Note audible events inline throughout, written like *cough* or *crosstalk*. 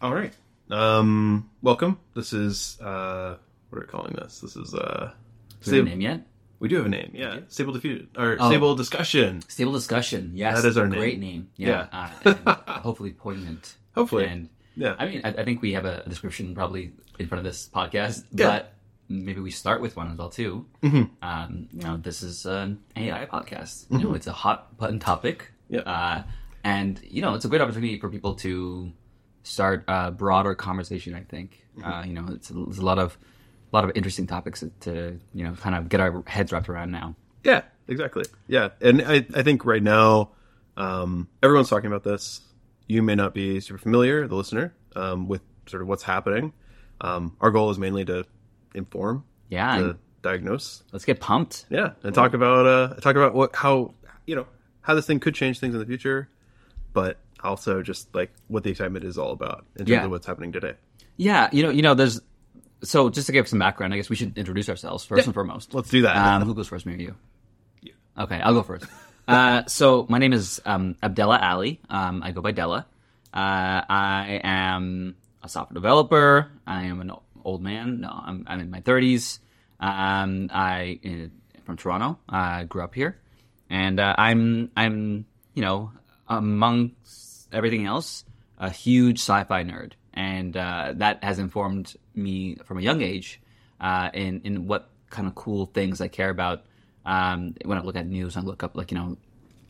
All right. Um, welcome. This is uh, what are we calling this? This is uh, Do we have a name yet? we do have a name. Yeah, stable diffusion or Oh. stable discussion. Stable discussion. Yes, That is our name. great name. Yeah, uh, and *laughs* hopefully poignant. Hopefully. and Yeah. I mean, I, I think we have a description probably in front of this podcast, Yeah. but maybe we start with one as well too. Mm-hmm. Um, you know, this is an AI podcast. You know, it's a hot button topic. Yeah. uh, and you know, it's a great opportunity for people to start a broader conversation. I think. Mm-hmm. Uh, you know, it's, it's a lot of a lot of interesting topics to you know kind of get our heads wrapped around now. Yeah, exactly. Yeah, and I, I think right now, um, everyone's talking about this. You may not be super familiar, the listener, um, with sort of what's happening. Um, our goal is mainly to inform, Yeah, to diagnose, let's get pumped. yeah, and talk about uh, talk about what how you know how this thing could change things in the future, but also just like what the excitement is all about in terms Yeah. of what's happening today. Yeah, you know, you know, there's so just to give some background, I guess we should introduce ourselves first and foremost. Let's do that. Um, who goes first, me or you? Okay, I'll go first. *laughs* uh, so my name is um, Abdella Ali. Um, I go by Della. Uh, I am a software developer. I am an old man. No, I'm, I'm in my 30s. Um, I uh, from Toronto. I grew up here, and uh, I'm I'm you know amongst everything else a huge sci-fi nerd, and uh, that has informed me from a young age uh, in in what kind of cool things I care about. Um, when I look at news, I look up like you know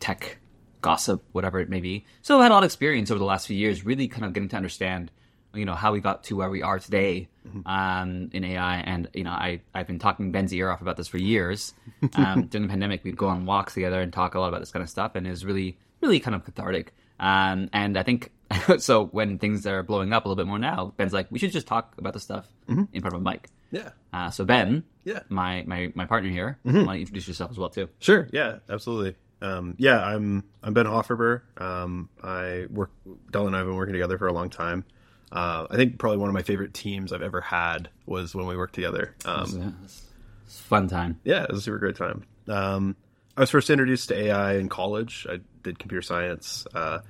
tech gossip, whatever it may be. So I had a lot of experience over the last few years, really kind of getting to understand, you know, how we got to where we are today um, in AI. And you know, I I've been talking Ben's ear off about this for years. *laughs* Um, during the pandemic, we'd go on walks together and talk a lot about this kind of stuff, and it was really really kind of cathartic. Um, and I think *laughs* so when things are blowing up a little bit more now, Ben's like, we should just talk about the stuff in front of a mic. yeah, Uh, so Ben, Yeah. my my my partner here, why don't you introduce yourself as well too? Sure. Yeah. Absolutely. Um, yeah. I'm I'm Ben Hofferber. Um, I work. Dell and I have been working together for a long time. Uh, I think probably one of my favorite teams I've ever had was when we worked together. Um, it's, it's a fun time. yeah, it was a super great time. Um, I was first introduced to AI in college. I did computer science, uh,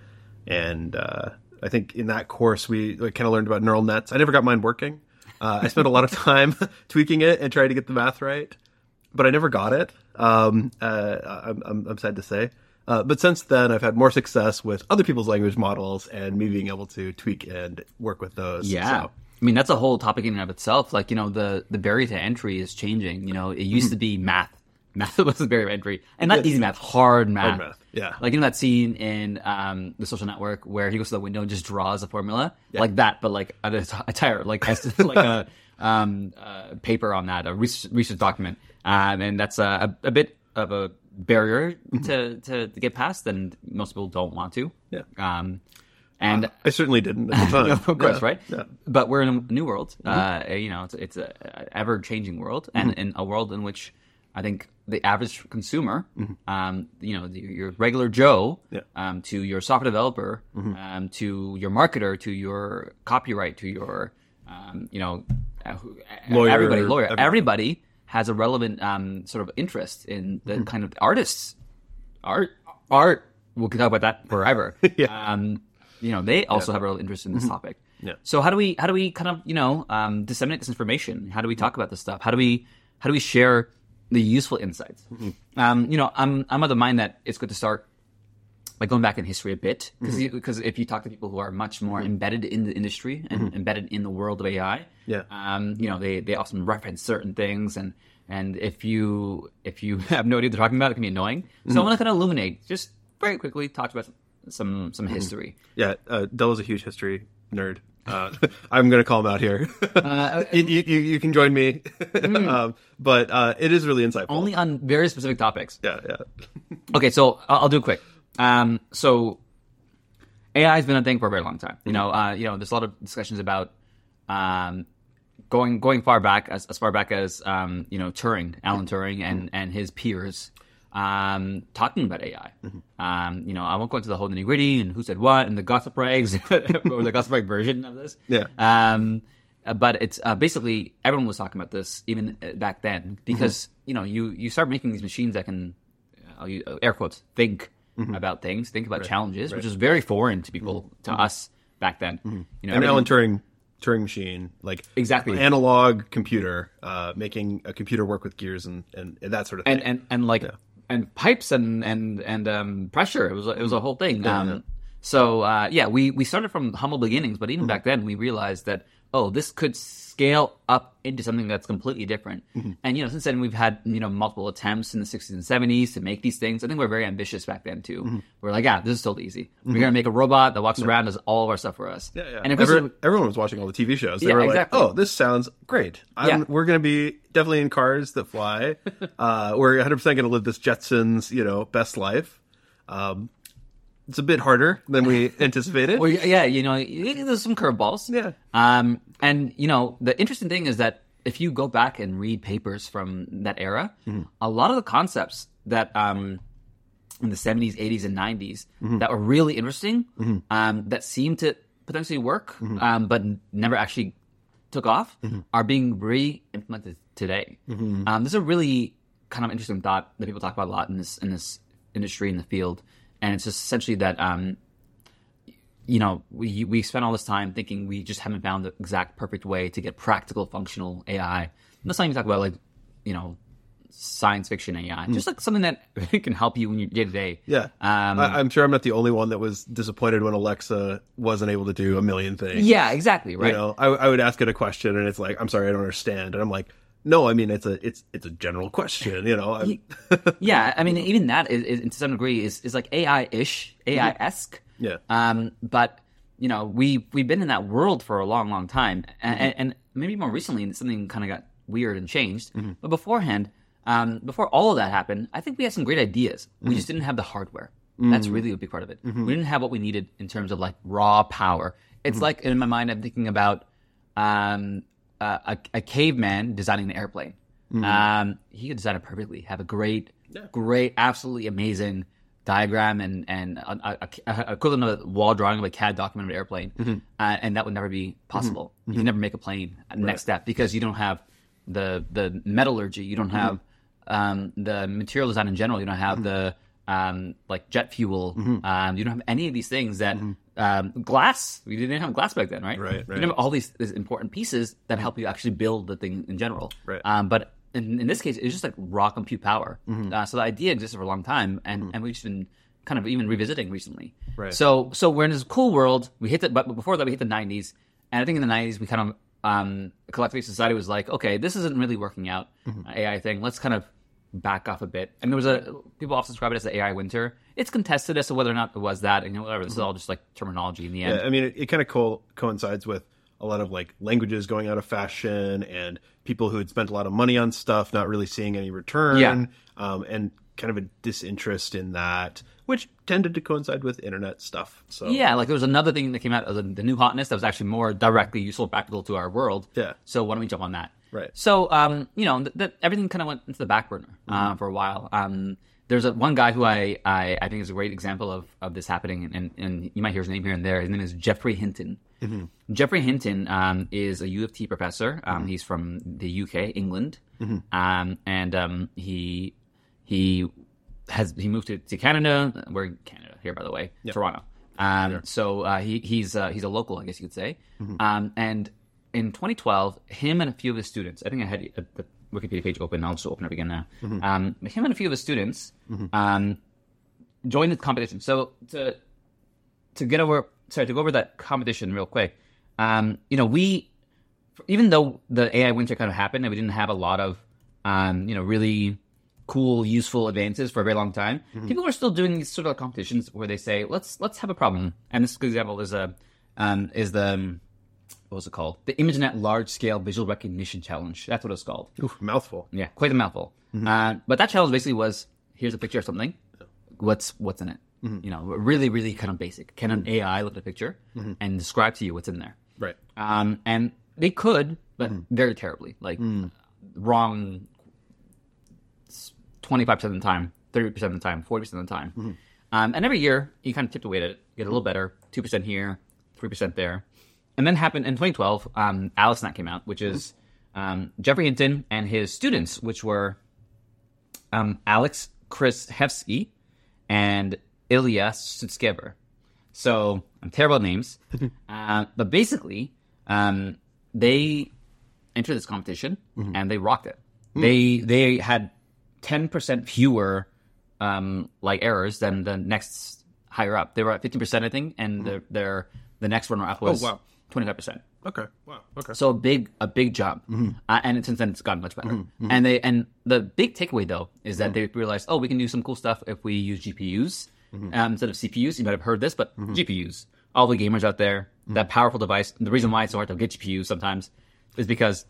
and uh, I think in that course we like, kind of learned about neural nets. I never got mine working. Uh, I spent a lot of *laughs* time *laughs* tweaking it and trying to get the math right, but I never got it. Um, uh, I'm, I'm, I'm sad to say. Uh, but since then, I've had more success with other people's language models and me being able to tweak and work with those. Yeah. So, I mean, that's a whole topic in and of itself. Like, you know, the, the barrier to entry is changing. You know, it used to be math. Math was the barrier entry. And not easy math, hard math. math, yeah. Like, you know, that scene in um, The Social Network where he goes to the window and just draws a formula? Like that, but like a, a tire, like, *laughs* like a um, uh, paper on that, a research, research document. Um, and that's a, a, a bit of a barrier to, to, to get past, and most people don't want to. Yeah. Um, and I certainly didn't at the *laughs* time. of course, Yeah. right? Yeah. But we're in a new world. Uh, you know, it's it's a ever changing world, and in a world in which I think the average consumer, um, you know, the, your regular Joe, Yeah. um, to your software developer, um, to your marketer, to your copyright, to your, um, you know, uh, Lawyer, everybody, lawyer, everybody. everybody has a relevant um, sort of interest in the kind of artists. Art art we can talk about that forever. *laughs* Yeah. um you know they also have a real interest in this topic. Yeah. so how do we how do we kind of you know um disseminate this information? How do we talk about this stuff? How do we how do we share the useful insights um you know i'm i'm of the mind that it's good to start by going back in history a bit because if you talk to people who are much more embedded in the industry and embedded in the world of ai Yeah. um, you know, they, they often reference certain things, and and if you if you *laughs* have no idea what they're talking about, it can be annoying. So I want to kind of illuminate, just very quickly, talk about some some history. Yeah, uh, Della's a huge history nerd. Uh, I'm going to call him out here. *laughs* you, you, you you can join me, *laughs* um, but uh, it is really insightful. Only on very specific topics. yeah, yeah, *laughs* Okay, so I'll, I'll do it quick. Um, so AI has been a thing for a very long time. You know, uh, you know, there's a lot of discussions about um, going going far back as, as far back as um, you know Turing, Alan Turing, and and his peers um, talking about AI. Um, you know, I won't go into the whole nitty gritty and who said what and the gossip rags *laughs* or the gossip rag version of this. Yeah. Um, uh, but it's uh, basically everyone was talking about this even uh, back then because you know you you start making these machines that can I'll use uh, air quotes think about things, think about challenges, which is very foreign to people to us back then. You know, and Alan Turing, Turing machine, like Exactly. analog computer, uh, making a computer work with gears and, and, and that sort of thing. and and and like and pipes and and and um, pressure. It was a, it was a whole thing. um. So uh, yeah, we we started from humble beginnings, but even back then we realized that oh, this could scale up into something that's completely different. And you know, since then we've had you know multiple attempts in the 60s and 70s to make these things. I think we are very ambitious back then too. We're like, yeah, this is totally easy. We're gonna make a robot that walks around and does all of our stuff for us. yeah, yeah. And of course, Every- everyone was watching all the TV shows. They Yeah, were exactly. like, "Oh, this sounds great. I'm, Yeah. We're going to be definitely in cars that fly. *laughs* uh, we're 100 percent going to live this Jetsons, you know, best life." Um, it's a bit harder than we *laughs* anticipated. Well, yeah, you know, there's some curveballs. Yeah. Um, and you know, the interesting thing is that if you go back and read papers from that era, Mm-hmm. a lot of the concepts that um, in the 70s, 80s, and 90s Mm-hmm. that were really interesting, um, that seemed to potentially work, Mm-hmm. um, but never actually took off, are being re-implemented today. Mm-hmm. Um, this is a really kind of interesting thought that people talk about a lot in this in this industry in the field, and it's just essentially that um, you know, we we spent all this time thinking we just haven't found the exact perfect way to get practical, functional AI. Let's not even talk about like, you know, science fiction AI. Just like something that *laughs* can help you in your day to day. Yeah, Um, I, I'm sure I'm not the only one that was disappointed when Alexa wasn't able to do a million things. yeah, exactly. Right. You know, I, I would ask it a question, and it's like, "I'm sorry, I don't understand," and I'm like, "No, I mean, it's a it's it's a general question." You know, I'm, yeah, I mean, even that is, is to some degree is, is like AI ish, mm-hmm. AI esque. Yeah. Um, but you know, we we've been in that world for a long, long time, and, mm-hmm. and, and maybe more recently, something kind of got weird and changed. Mm-hmm. But beforehand, um, before all of that happened, I think we had some great ideas. We just didn't have the hardware. That's really a big part of it. We didn't have what we needed in terms of like raw power. It's like in my mind, I'm thinking about um, uh, a, a caveman designing an airplane. Um, he could design it perfectly, have a great, great, absolutely amazing diagram and and a, a, a equivalent of a wall drawing of a CAD document of an airplane, uh, and that would never be possible. You can never make a plane at the next step because you don't have the the metallurgy, you don't have um, the material design in general, you don't have the um, like jet fuel, um, you don't have any of these things that um, glass. We didn't have glass back then, right? Right, You right. didn't have all these, these important pieces that help you actually build the thing in general. Right. Um, but in, in this case, it's just like raw compute power. Mm-hmm. Uh, so the idea existed for a long time, and, and we've just been kind of even revisiting recently. Right. So so we're in this cool world. We hit the but before that we hit the '90s, and I think in the '90s we kind of um, collectively society was like, okay, this isn't really working out Mm-hmm. AI thing. Let's kind of back off a bit. And there was a people often describe it as the AI winter. It's contested as to whether or not it was that, and you know, whatever. This is all just like terminology in the end. Yeah, I mean, it, it kind of co- coincides with a lot of like languages going out of fashion and people who had spent a lot of money on stuff not really seeing any return. Yeah. Um, and kind of a disinterest in that, which tended to coincide with internet stuff. So Yeah, like there was another thing that came out of the, the new hotness that was actually more directly useful, practical to our world. Yeah. So why don't we jump on that? Right. So, um, you know, th- th- everything kind of went into the back burner uh, for a while. Um, there's a, one guy who I, I, I think is a great example of, of this happening, and, and you might hear his name here and there. His name is Geoffrey Hinton. Geoffrey Hinton um, is a U of T professor. Um, He's from the UK, England, um, and um, he he has he moved to, to Canada. We're in Canada here, by the way, Toronto. Um, So uh, he, he's uh, he's a local, I guess you could say. Um, and in 2012, him and a few of his students, I think I had the Wikipedia page open. I'll just open it again now. Um, him and a few of his students um, joined the competition. So to to get over, sorry, to go over that competition real quick. Um, you know, we even though the AI winter kind of happened and we didn't have a lot of, um, you know, really cool, useful advances for a very long time, people are still doing these sort of competitions where they say, let's let's have a problem. And this example is a um, is the um, what was it called? The ImageNet Large Scale Visual Recognition Challenge. That's what it's called. Oof, mouthful. Yeah, quite a mouthful. Uh, but that challenge basically was here's a picture of something. What's what's in it? You know, really, really kind of basic. Can an AI look at a picture and describe to you what's in there? Right. Um, and they could, but very terribly, like wrong twenty five percent of the time, thirty percent of the time, forty percent of the time. Um, and every year you kind of tipped away at it, get a little better, two percent here, three percent there, and then happened in 2012. Um, AlexNet came out, which is um, Geoffrey Hinton and his students, which were um, Alex Krizhevsky and Ilya Sutskever. So I'm terrible at names. *laughs* uh, but basically, um, they entered this competition and they rocked it. They they had ten percent fewer um, like errors than the next higher up. They were at fifteen percent, I think, and their their the next runner up was wow. Twenty five percent. Okay. Wow. Okay. So a big a big jump, mm-hmm. uh, and since then it's gotten much better. Mm-hmm. Mm-hmm. And they and the big takeaway though is that they realized, oh, we can do some cool stuff if we use GPUs um, instead of CPUs. You might have heard this, but GPUs. All the gamers out there, that powerful device. The reason why it's so hard to get GPUs sometimes is because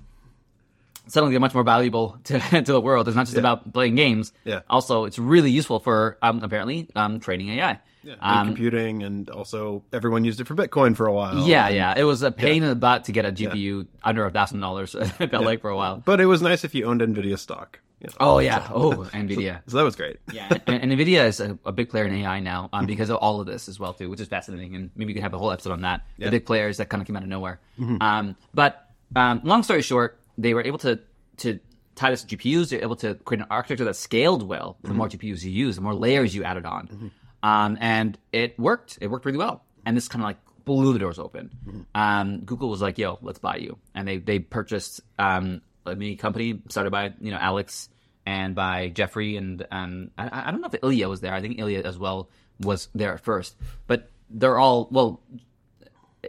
suddenly they're much more valuable *laughs* to, to the world. It's not just about playing games. Yeah. Also, it's really useful for um, apparently um, training AI. yeah. and computing, and also everyone used it for Bitcoin for a while. Yeah, yeah. It was a pain in the butt to get a GPU under a thousand dollars. *laughs* It felt like for a while. But it was nice if you owned Nvidia stock. Yeah. Oh yeah. Oh, *laughs* Nvidia. So that was great. Yeah, and, and Nvidia is a, a big player in AI now um, because of all of this as well too, which is fascinating. And maybe we can have a whole episode on that. The big players that kind of came out of nowhere. Hmm. Um, but um, long story short, they were able to to tie this to GPUs. They're able to create an architecture that scaled well. The more GPUs you use, the more layers you added on, um, and it worked. It worked really well. And this kind of like blew the doors open. Um, Google was like, "Yo, let's buy you," and they they purchased um, a mini company started by you know Alex and by Geoffrey and um, I, I don't know if Ilya was there. I think Ilya as well was there at first, but they're all well.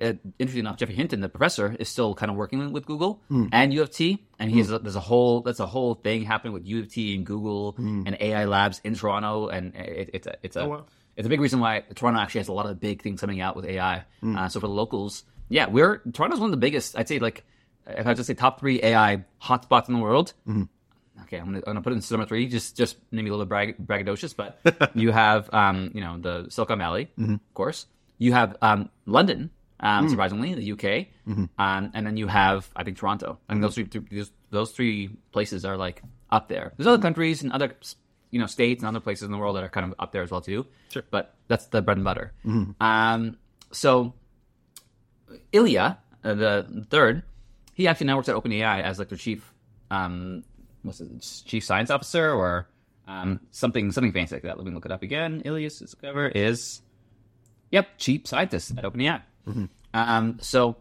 Uh, interesting enough, Geoffrey Hinton, the professor, is still kind of working with Google and U of T, and he's there's a whole that's a whole thing happening with U of T and Google and AI labs in Toronto, and it, it's a it's a wow. it's a big reason why Toronto actually has a lot of big things coming out with AI. Uh, so for the locals, yeah, we're Toronto's one of the biggest. I'd say like if I just say top three AI hotspots in the world. Okay, I'm gonna, I'm gonna put it in number three, just just maybe a little bit brag, braggadocious, but *laughs* you have um, you know the Silicon Valley, of course. You have um, London, um, surprisingly, the UK, um, and then you have I think Toronto. I think those three, th- those, three places are like up there. There's other countries and other you know states and other places in the world that are kind of up there as well too. Sure. but that's the bread and butter. Um, so Ilya, uh, the third, he actually now works at OpenAI as like their chief, um, what's it, chief science officer or um, something something fancy like that. Let me look it up again. Ilya Sutskever is, yep, chief scientist at OpenAI. Um, so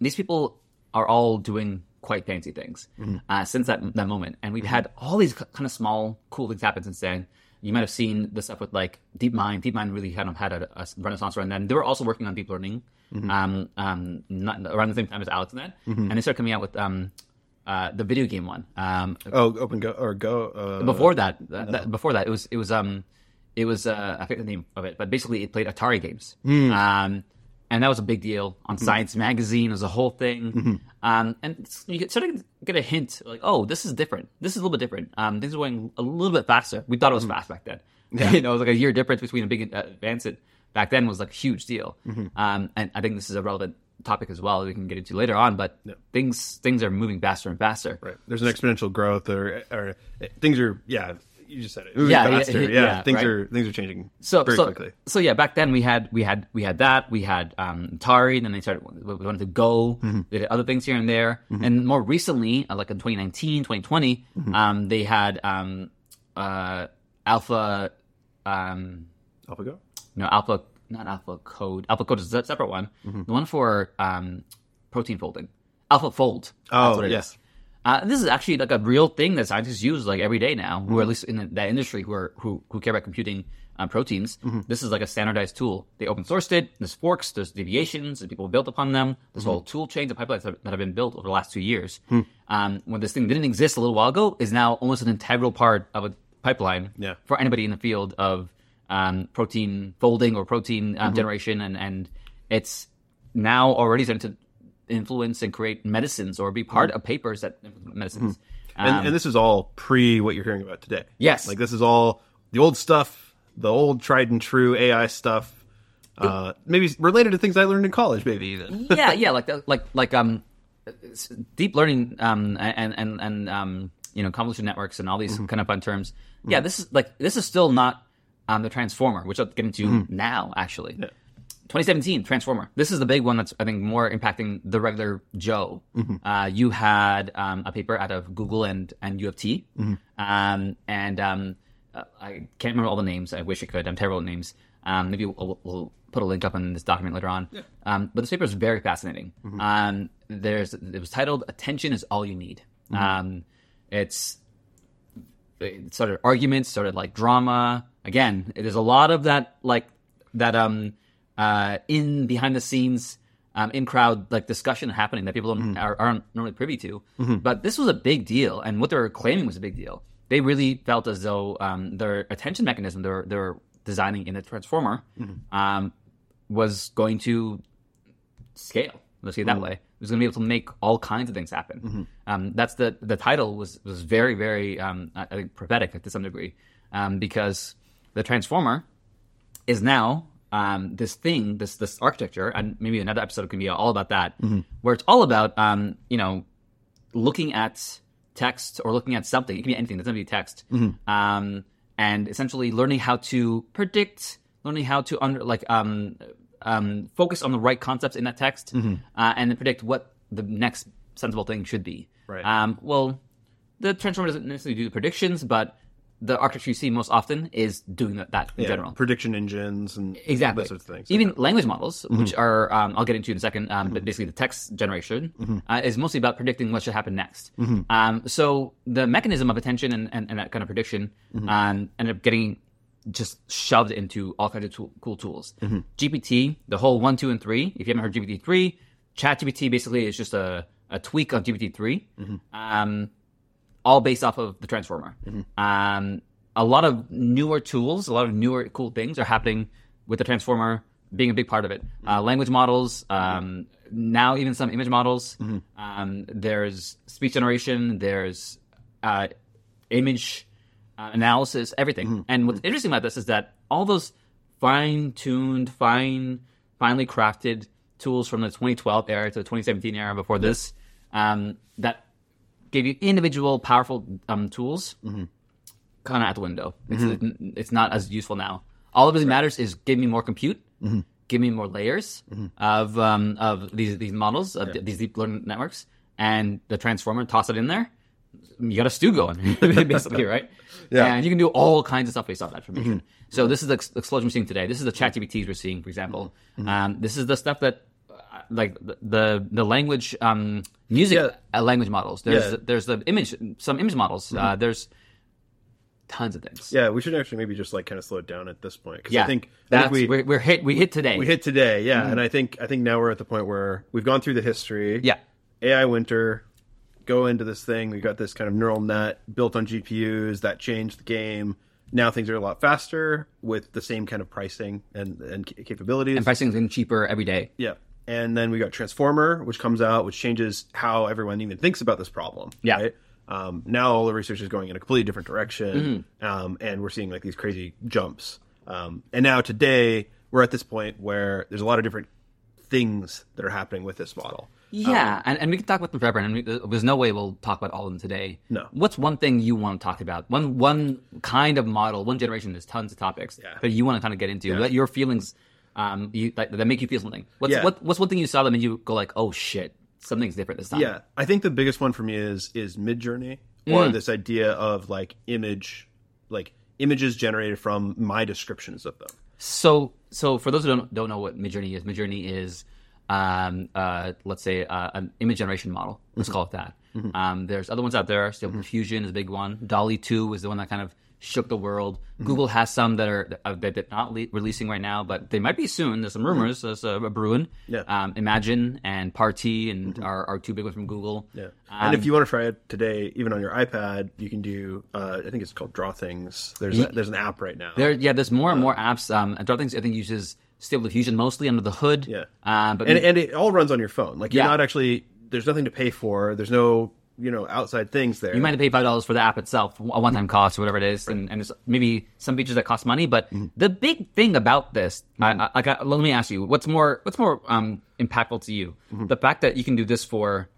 these people are all doing quite fancy things uh, since that that moment, and we've had all these kind of small, cool things happen since then. You might have seen the stuff with like DeepMind. DeepMind really kind of had a, a renaissance around then. They were also working on deep learning um, um, not, around the same time as Alex and that, and they started coming out with um, uh, the video game one. Um, Oh, Open Go or Go. Uh, before that, that, that- before that, it was it was um it was uh, I forget the name of it, but basically it played Atari games. Um, and that was a big deal on Science Magazine. It was a whole thing. Um, and you get, sort of get a hint like, oh, this is different. This is a little bit different. Um, things are going a little bit faster. We thought it was fast back then. *laughs* you know, it was like a year difference between a big uh, advance it back then was like a huge deal. Um, and I think this is a relevant topic as well that we can get into later on. But things things are moving faster and faster. Right. There's an exponential growth, or or things are yeah. You just said it. Moving Yeah, yeah, faster. Yeah, yeah, things right. are things are changing so very so, quickly. So yeah, back then we had we had we had that we had um, Atari, and then they started we wanted to go. Mm-hmm. They did other things here and there, and more recently, uh, like in 2019, 2020, Mm-hmm. um, they had um, uh, Alpha, um, AlphaGo. no Alpha, not Alpha Code. Alpha Code is a separate one. Mm-hmm. The one for um, protein folding, AlphaFold. Oh, That's what it is. Uh, this is actually like a real thing that scientists use like every day now, who are at least in that industry who are who, who care about computing um, proteins. This is like a standardized tool. They open sourced it. There's forks. There's deviations. And people built upon them. There's whole tool chains and pipelines that, that have been built over the last two years. Um, when this thing didn't exist a little while ago, is now almost an integral part of a pipeline Yeah. for anybody in the field of um, protein folding or protein um, generation, and and it's now already starting to influence and create medicines or be part of papers that influence medicines. And, Um, and this is all pre what you're hearing about today. Yes. Like this is all the old stuff, the old tried and true AI stuff. Uh, maybe related to things I learned in college, maybe even. yeah, yeah, *laughs* like like like um, deep learning um and and and um you know convolution networks and all these kind of fun terms. Yeah, this is like this is still not um the transformer, which I'll get into now actually. 2017 Transformer. This is the big one that's I think more impacting the regular Joe. Uh, you had um, a paper out of Google and and U of T, um, and um, uh, I can't remember all the names. I wish I could. I'm terrible at names. Um, maybe we'll, we'll put a link up in this document later on. Um, but this paper is very fascinating. Um, there's it was titled "Attention is All You Need." Um, it's it started arguments, started like drama. Again, there's a lot of that like that um uh in behind the scenes um in crowd like discussion happening that people don't, are, aren't normally privy to. But this was a big deal, and what they were claiming was a big deal. They really felt as though um their attention mechanism they're they're designing in the transformer um was going to scale. Let's say it that way. It was going to be able to make all kinds of things happen. Um, that's the the title was was very very um, I I think prophetic to some degree um, because the transformer is now um, this thing, this this architecture, and maybe another episode can be all about that, where it's all about um, you know looking at text or looking at something. It can be anything. It doesn't have to be text. Um, and essentially learning how to predict, learning how to under like um, um, focus on the right concepts in that text, uh, and then predict what the next sensible thing should be. Right. Um, well, the transformer doesn't necessarily do the predictions, but the architecture you see most often is doing that, that in Yeah, general. prediction engines and Exactly. those sorts of things. Even language models, Mm-hmm. which are um, I'll get into in a second, um, but basically the text generation Mm-hmm. uh, is mostly about predicting what should happen next. Um, so the mechanism of attention and, and, and that kind of prediction Mm-hmm. um, ended up getting just shoved into all kinds of tool, cool tools. Mm-hmm. GPT, the whole one, two, and three. If you haven't heard GPT three, ChatGPT basically is just a, a tweak on GPT 3 Mm-hmm. um, all based off of the transformer. Um, a lot of newer tools, a lot of newer cool things are happening with the transformer being a big part of it. Uh, language models, um, now even some image models. Um, there's speech generation. There's uh, image uh, analysis, everything. And what's interesting about this is that all those fine-tuned, fine, finely crafted tools from the 2012 era to the 2017 era before this um, that gave you individual powerful um, tools mm-hmm. kind of out the window. It's, mm-hmm. it's not as useful now. All that really matters is give me more compute, mm-hmm. give me more layers of um, of these these models of these deep learning networks, and the transformer toss it in there. You got a stew going, *laughs* basically, right? *laughs* Yeah. And you can do all kinds of stuff based off that information. So this is the explosion we're seeing today. This is the chat GPTs we're seeing, for example. Um, this is the stuff that, like the the, language, um, music Yeah. uh, language models. There's Yeah. there's the image, some image models. Uh, there's tons of things. yeah, we should actually maybe just like kind of slow it down at this point because Yeah, I think I think we we're, we're hit. We hit today. we hit today, yeah, and I think I think now we're at the point where we've gone through the history. Yeah. AI winter, go into this thing. We got this kind of neural net built on GPUs that changed the game. Now things are a lot faster with the same kind of pricing and and capabilities. and pricing is getting cheaper every day. yeah. And then we got Transformer, which comes out, which changes how everyone even thinks about this problem. Yeah. Right? Um, now all the research is going in a completely different direction, Mm-hmm. um, and we're seeing like these crazy jumps. Um, and now today we're at this point where there's a lot of different things that are happening with this model. Yeah, and, and we can talk about them forever, and we, there's no way we'll talk about all of them today. No. What's one thing you want to talk about? One one kind of model, one generation. There's tons of topics Yeah. that you want to kind of get into. Let your feelings, um, you that, that make you feel something. What's Yeah. what, what's one thing you saw them and you go like, oh shit, something's different this time. Yeah, I think the biggest one for me is is Midjourney or Mm. this idea of like image, like images generated from my descriptions of them. So, so for those who don't don't know what Midjourney is, Midjourney is, um, uh, let's say, uh, an image generation model. Let's call it that. Um, there's other ones out there. Stable Diffusion is a big one. DALL·E Two is the one that kind of shook the world. Google has some that are uh, that they're not le- releasing right now, but they might be soon. There's some rumors. There's a, brewing. Yeah. Um, Imagen and Parti and are, are two big ones from Google. Yeah, Um, and if you want to try it today, even on your iPad, you can do. Uh, I think it's called Draw Things. There's a, there's an app right now. There, yeah, there's more and more apps. Um, and Draw Things I think uses Stable Diffusion mostly under the hood. Yeah. Um, but and and it all runs on your phone. Like you're Yeah. not actually. There's nothing to pay for. There's no you know outside things there. You might have paid five dollars for the app itself, a one-time cost or whatever it is, and, and there's maybe some features that cost money. But Mm-hmm. the big thing about this, I, I, I got, let me ask you, what's more, what's more um, impactful to you? Mm-hmm. The fact that you can do this for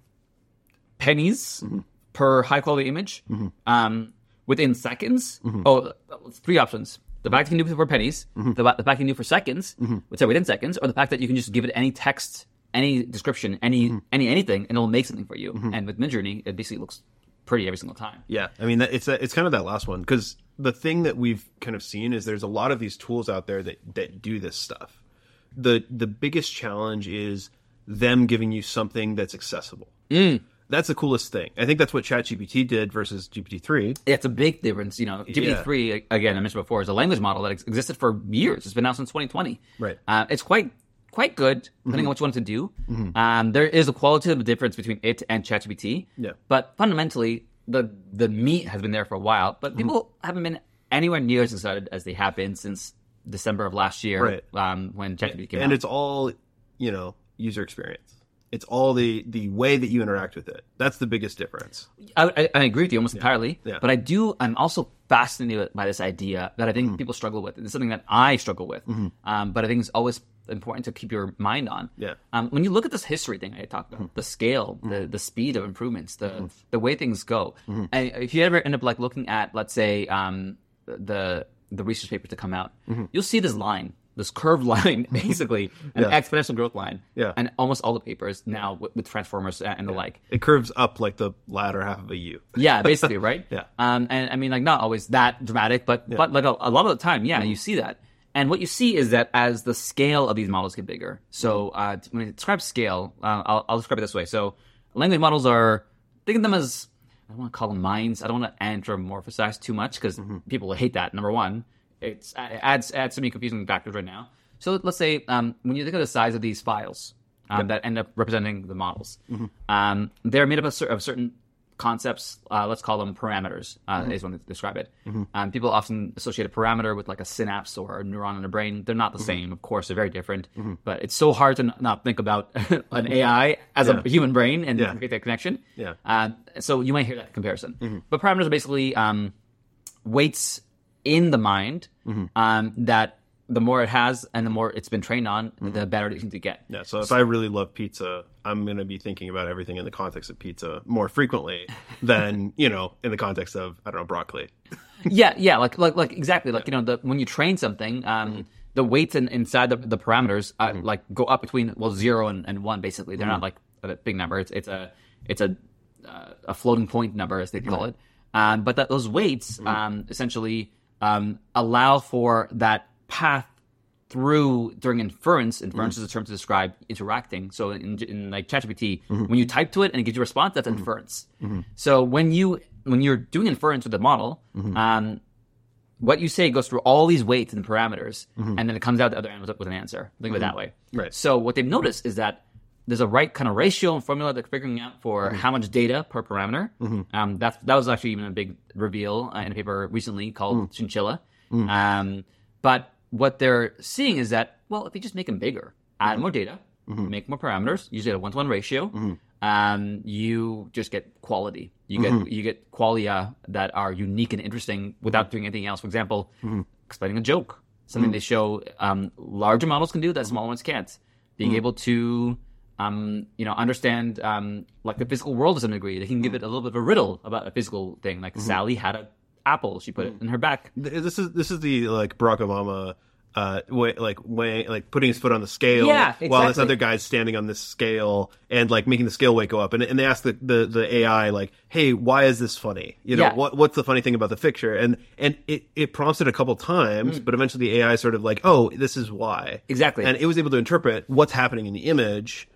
pennies Mm-hmm. per high-quality image um, within seconds. Oh, three options. The fact that you can do it for pennies, Mm-hmm. the, the fact you can do it for seconds, which are within seconds, or the fact that you can just give it any text, any description, any Mm-hmm. any anything, and it'll make something for you. And with Midjourney, it basically looks pretty every single time. Yeah, I mean, it's a, it's kind of that last one because the thing that we've kind of seen is there's a lot of these tools out there that that do this stuff, the the biggest challenge is them giving you something that's accessible. That's the coolest thing. I think that's what ChatGPT did versus GPT three. It's a big difference. You know, GPT-3, again, I mentioned before, is a language model that ex- existed for years. It's been out since 2020. Right. Uh, it's quite quite good, depending on what you want to do. Um, there is a qualitative difference between it and ChatGPT. Yeah. But fundamentally, the the meat has been there for a while, but people haven't been anywhere near as excited as they have been since December of last year, Right. um, when ChatGPT came and out. it's all you know user experience. It's all the the way that you interact with it. That's the biggest difference. I, I, I agree with you almost entirely. Yeah. But I do. I'm also fascinated by this idea that I think Mm-hmm. people struggle with. It's something that I struggle with. Um, but I think it's always important to keep your mind on. Yeah. Mm-hmm. Um, when you look at this history thing I talked about, the scale, the the speed of improvements, the the way things go. Mm-hmm. And if you ever end up like looking at, let's say, um, the the research papers to come out, Mm-hmm. you'll see this line. This curved *laughs* line, basically, an Yeah. exponential growth line, Yeah. and almost all the papers now with, with transformers and the like. It curves up like the latter half of a U. *laughs* Yeah, basically, right? *laughs* Yeah. Um, and I mean, like, not always that dramatic, but but like a, a lot of the time, yeah, you see that. And what you see is that as the scale of these models get bigger, so uh, when it describes scale, uh, I'll, I'll describe it this way. So language models are think of them as I don't want to call them minds. I don't want to anthropomorphize too much because people will hate that. Number one, it's, it adds adds so many confusing factors right now. So let's say um, when you think of the size of these files um, that end up representing the models, um, they're made up of, cer- of certain concepts. Uh, let's call them parameters. Uh, Is one to describe it. Um, people often associate a parameter with like a synapse or a neuron in the brain. They're not the same, of course. They're very different. But it's so hard to n- not think about *laughs* an AI as Yeah. a human brain and Yeah. create that connection. Yeah. Uh, so you might hear that comparison. But parameters are basically um, weights in the mind um, that the more it has and the more it's been trained on, the better it seems to get. Yeah. So if I really love pizza, I'm going to be thinking about everything in the context of pizza more frequently *laughs* than you know in the context of I don't know broccoli. *laughs* yeah, yeah, like like like exactly like you know the when you train something, um, the weights in, inside the, the parameters uh, like go up between well zero and, and one basically. They're not like a big number. It's it's a it's a uh, a floating point number as they call it. Um, but that those weights um, essentially um, allow for that path through during inference. Inference mm-hmm. is a term to describe interacting. So in, in like ChatGPT, mm-hmm. when you type to it and it gives you a response, that's mm-hmm. inference. So when you when you're doing inference with the model, um, what you say goes through all these weights and parameters, and then it comes out the other end with, with an answer. Think of it that way. Right. So what they've noticed is that there's a right kind of ratio and formula they're figuring out for how much data per parameter. Um, that that was actually even a big reveal uh, in a paper recently called mm. Chinchilla. Mm. Um, but what they're seeing is that well, if you just make them bigger, add more data, mm-hmm. make more parameters, usually at a one to one ratio, mm-hmm. um, you just get quality. You get mm-hmm. you get qualia that are unique and interesting without doing anything else. For example, explaining a joke, something they show um, larger models can do that smaller ones can't. Being able to um, you know, understand um, like the physical world to some degree. They can give it a little bit of a riddle about a physical thing. Like Sally had an apple, she put it in her back. This is this is the like Barack Obama. Uh, way like way like putting his foot on the scale Yeah, exactly. while this other guy's standing on this scale and like making the scale weight go up and, and they ask the, the the AI like hey why is this funny you know Yeah. what what's the funny thing about the picture and and it, it prompts it a couple times but eventually the AI sort of like oh this is why Mm. Exactly. and it was able to interpret what's happening in the image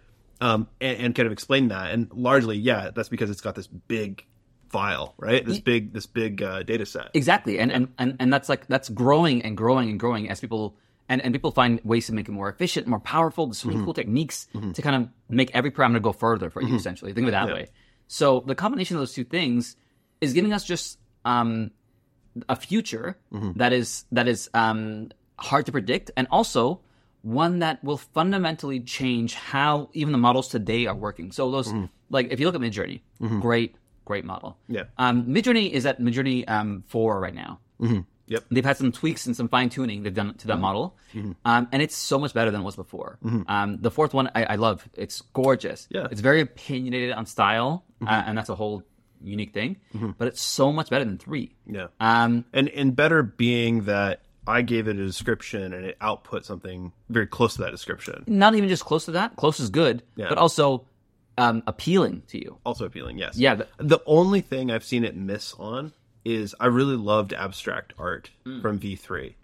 um and, and kind of explain that and largely yeah that's because it's got this big file right? This big this big uh, data set. Exactly, and, and and and that's like that's growing and growing and growing as people and, and people find ways to make it more efficient, more powerful. There's so many cool techniques to kind of make every parameter go further for you. Essentially, think of it that way. So the combination of those two things is giving us just um, a future that is that is um, hard to predict, and also one that will fundamentally change how even the models today are working. So those like if you look at Midjourney, great great model. Yeah. Um, Midjourney is at Midjourney um, four right now. yep They've had some tweaks and some fine tuning they've done to that model, um, and it's so much better than it was before. Um, the fourth one I, I love. It's gorgeous. Yeah. it's very opinionated on style, uh, and that's a whole unique thing. But it's so much better than three. yeah Um, and and better being that I gave it a description and it output something very close to that description. not even just close to that. Close is good, Yeah. but also um, appealing to you. Also appealing, yes. Yeah, the- the only thing I've seen it miss on is I really loved abstract art Mm. from V3.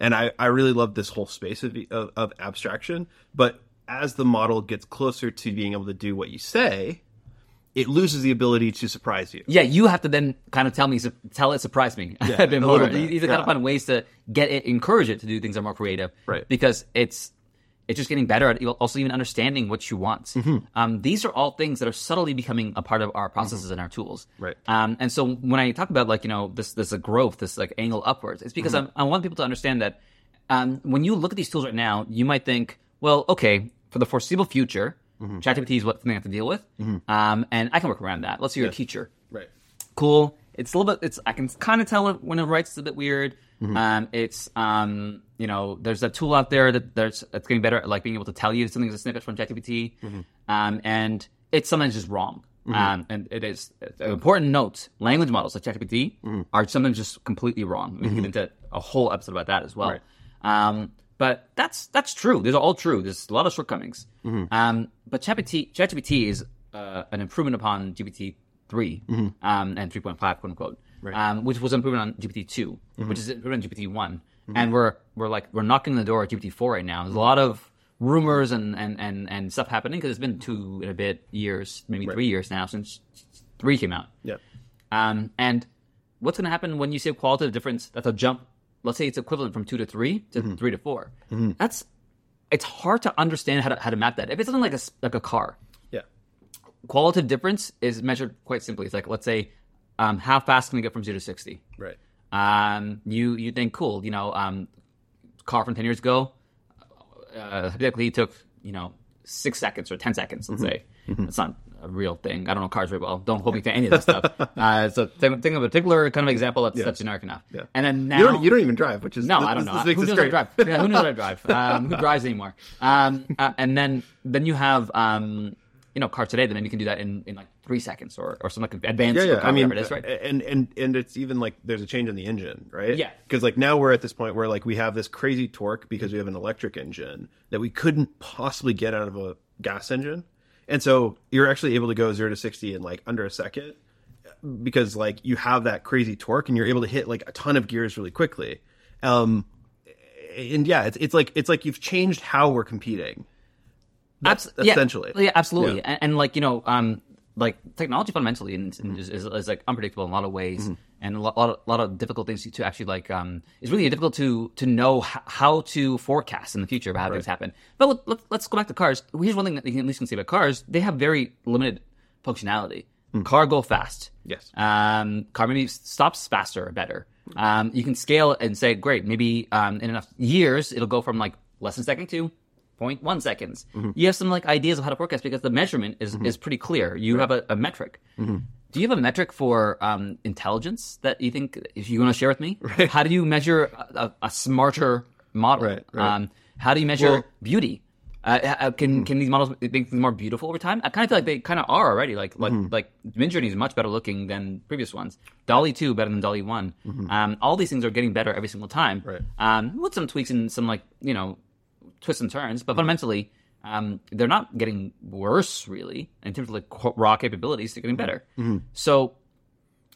and I I really love this whole space of of, of abstraction. But as the model gets closer to being able to do what you say, it loses the ability to surprise you. Yeah, you have to then kind of tell me, su- tell it, surprise me *laughs* a bit more. bit, You you kind of find ways to get it, encourage it to do things that are more creative, Right. Because it's it's just getting better at also even understanding what you want. Mm-hmm. Um, these are all things that are subtly becoming a part of our processes and our tools, Right. Um, and so when I talk about like you know this this a growth, this like angle upwards, it's because Mm-hmm. I want people to understand that um, when you look at these tools right now, you might think, well, okay, for the foreseeable future, Mm-hmm. ChatGPT is what something I have to deal with, um, and I can work around that. Let's say you're a teacher Right. cool. It's a little bit. It's I can kind of tell it when it writes. It's a bit weird. Mm-hmm. Um, it's um, you know, there's a tool out there that there's that's getting better at like being able to tell you something's a snippet from ChatGPT, Mm-hmm. um, and it's sometimes just wrong. Um, and it is an important note. Language models like ChatGPT Mm-hmm. are sometimes just completely wrong. We can get into a whole episode about that as well. Right. Um, but that's that's true. These are all true. There's a lot of shortcomings. Mm-hmm. Um, but ChatGPT, ChatGPT is uh, an improvement upon GPT 3 Mm-hmm. um, and three point five, quote unquote, um, which was improvement on GPT 2 Mm-hmm. which is improvement on GPT one. And we're we're like we're knocking on the door at GPT four right now. There's a lot of rumors and and and, and stuff happening because it's been two and a bit years, maybe three years now since three came out. Yeah. Um, and what's going to happen when you see a qualitative difference? That's a jump. Let's say it's equivalent from two to three to Mm-hmm. three to 4 That's it's hard to understand how to how to map that. If it's something like a like a car, Yeah. qualitative difference is measured quite simply. It's like let's say, um, how fast can we get from zero to sixty? Right. Um, you you think cool, you know, um, car from ten years ago, uh, typically took you know six seconds or ten seconds. Let's say it's not a real thing. I don't know cars very well. Don't hold me to any of this *laughs* stuff. Uh, so think, think of a particular kind of example that's, that's generic enough. Yeah. And then now You don't you don't even drive, which is no, this, I don't know. This who knows how to drive? Yeah, who knows how to drive? *laughs* Um, who drives anymore? Um, uh, and then then you have um, you know cars today that maybe you can do that in, in like three seconds or or some like advanced Yeah, yeah. I mean, is, right? and and and it's even like there's a change in the engine, right? Yeah. Because like now we're at this point where like we have this crazy torque because we have an electric engine that we couldn't possibly get out of a gas engine, and so you're actually able to go zero to sixty in like under a second because like you have that crazy torque and you're able to hit like a ton of gears really quickly. Um, and yeah, it's it's like it's like you've changed how we're competing. Abs- essentially. Yeah, absolutely. Yeah. And, and like you know, um, like technology fundamentally is, is, is, is like unpredictable in a lot of ways, Mm-hmm. and a lot, lot, of, lot of difficult things to actually like. Um, it's really difficult to to know h- how to forecast in the future about how things happen. But let, let, let's go back to cars. Here's one thing that you can at least can say about cars: they have very limited functionality. Car go fast. Mm. Yes. Um, car maybe stops faster or better. Um, you can scale and say, great, maybe um, in enough years it'll go from like less than second to 0.1 seconds. Mm-hmm. You have some like ideas of how to forecast because the measurement is, is pretty clear. You have a, a metric. Mm-hmm. Do you have a metric for um, intelligence that you think if you want to share with me? *laughs* How do you measure a, a, a smarter model? Right, right. Um, how do you measure Well- beauty? Uh, uh, can can these models make things more beautiful over time? I kind of feel like they kind of are already. Like like Mm-hmm. like Midjourney is much better looking than previous ones. DALL·E two better than DALL·E one. Um, all these things are getting better every single time. Mm-hmm. Right. Um, with some tweaks and some like you know twists and turns, Mm-hmm. but fundamentally, um, they're not getting worse really in terms of like raw capabilities. They're getting better. Mm-hmm. So,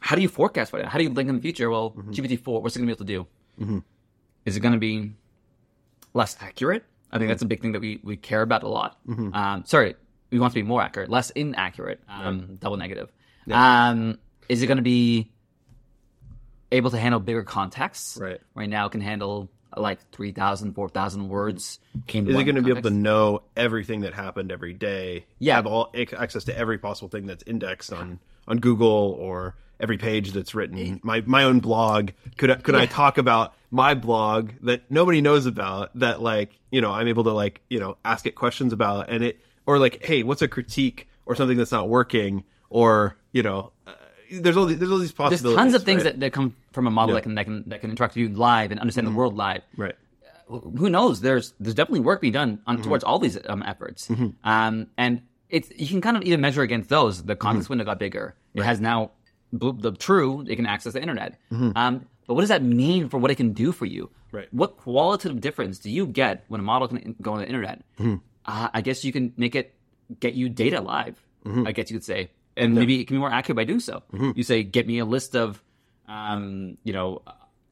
how do you forecast for that? How do you think in the future? Well, Mm-hmm. GPT four, what's it going to be able to do? Is it going to be less accurate? I think that's a big thing that we, we care about a lot. Um, sorry, we want to be more accurate, less inaccurate. Um, Double negative. Um, is it going to be able to handle bigger contexts? Right. Right now, it can handle like 3,000, 4,000 words. Came Is it going to be able to know everything that happened every day? Yeah. have all access to every possible thing that's indexed on on Google or every page that's written. My my own blog. Could I, could I talk about my blog that nobody knows about? That like you know I'm able to like you know ask it questions about and it or like hey what's a critique or something that's not working or you know there's all these, there's all these There's possibilities. tons of things right? that, that come from a model Yeah. that can that can that can interact with you live and understand the world live. right. who knows? There's there's definitely work being done on, towards all these um, efforts, um, and it's you can kind of even measure against those. The context window got bigger. It has now bl- the true. It can access the internet. Um, but what does that mean for what it can do for you? Right. What qualitative difference do you get when a model can go on the internet? Uh, I guess you can make it get you data live. I guess you could say, and maybe it can be more accurate by doing so. Mm-hmm. You say, get me a list of, um, you know,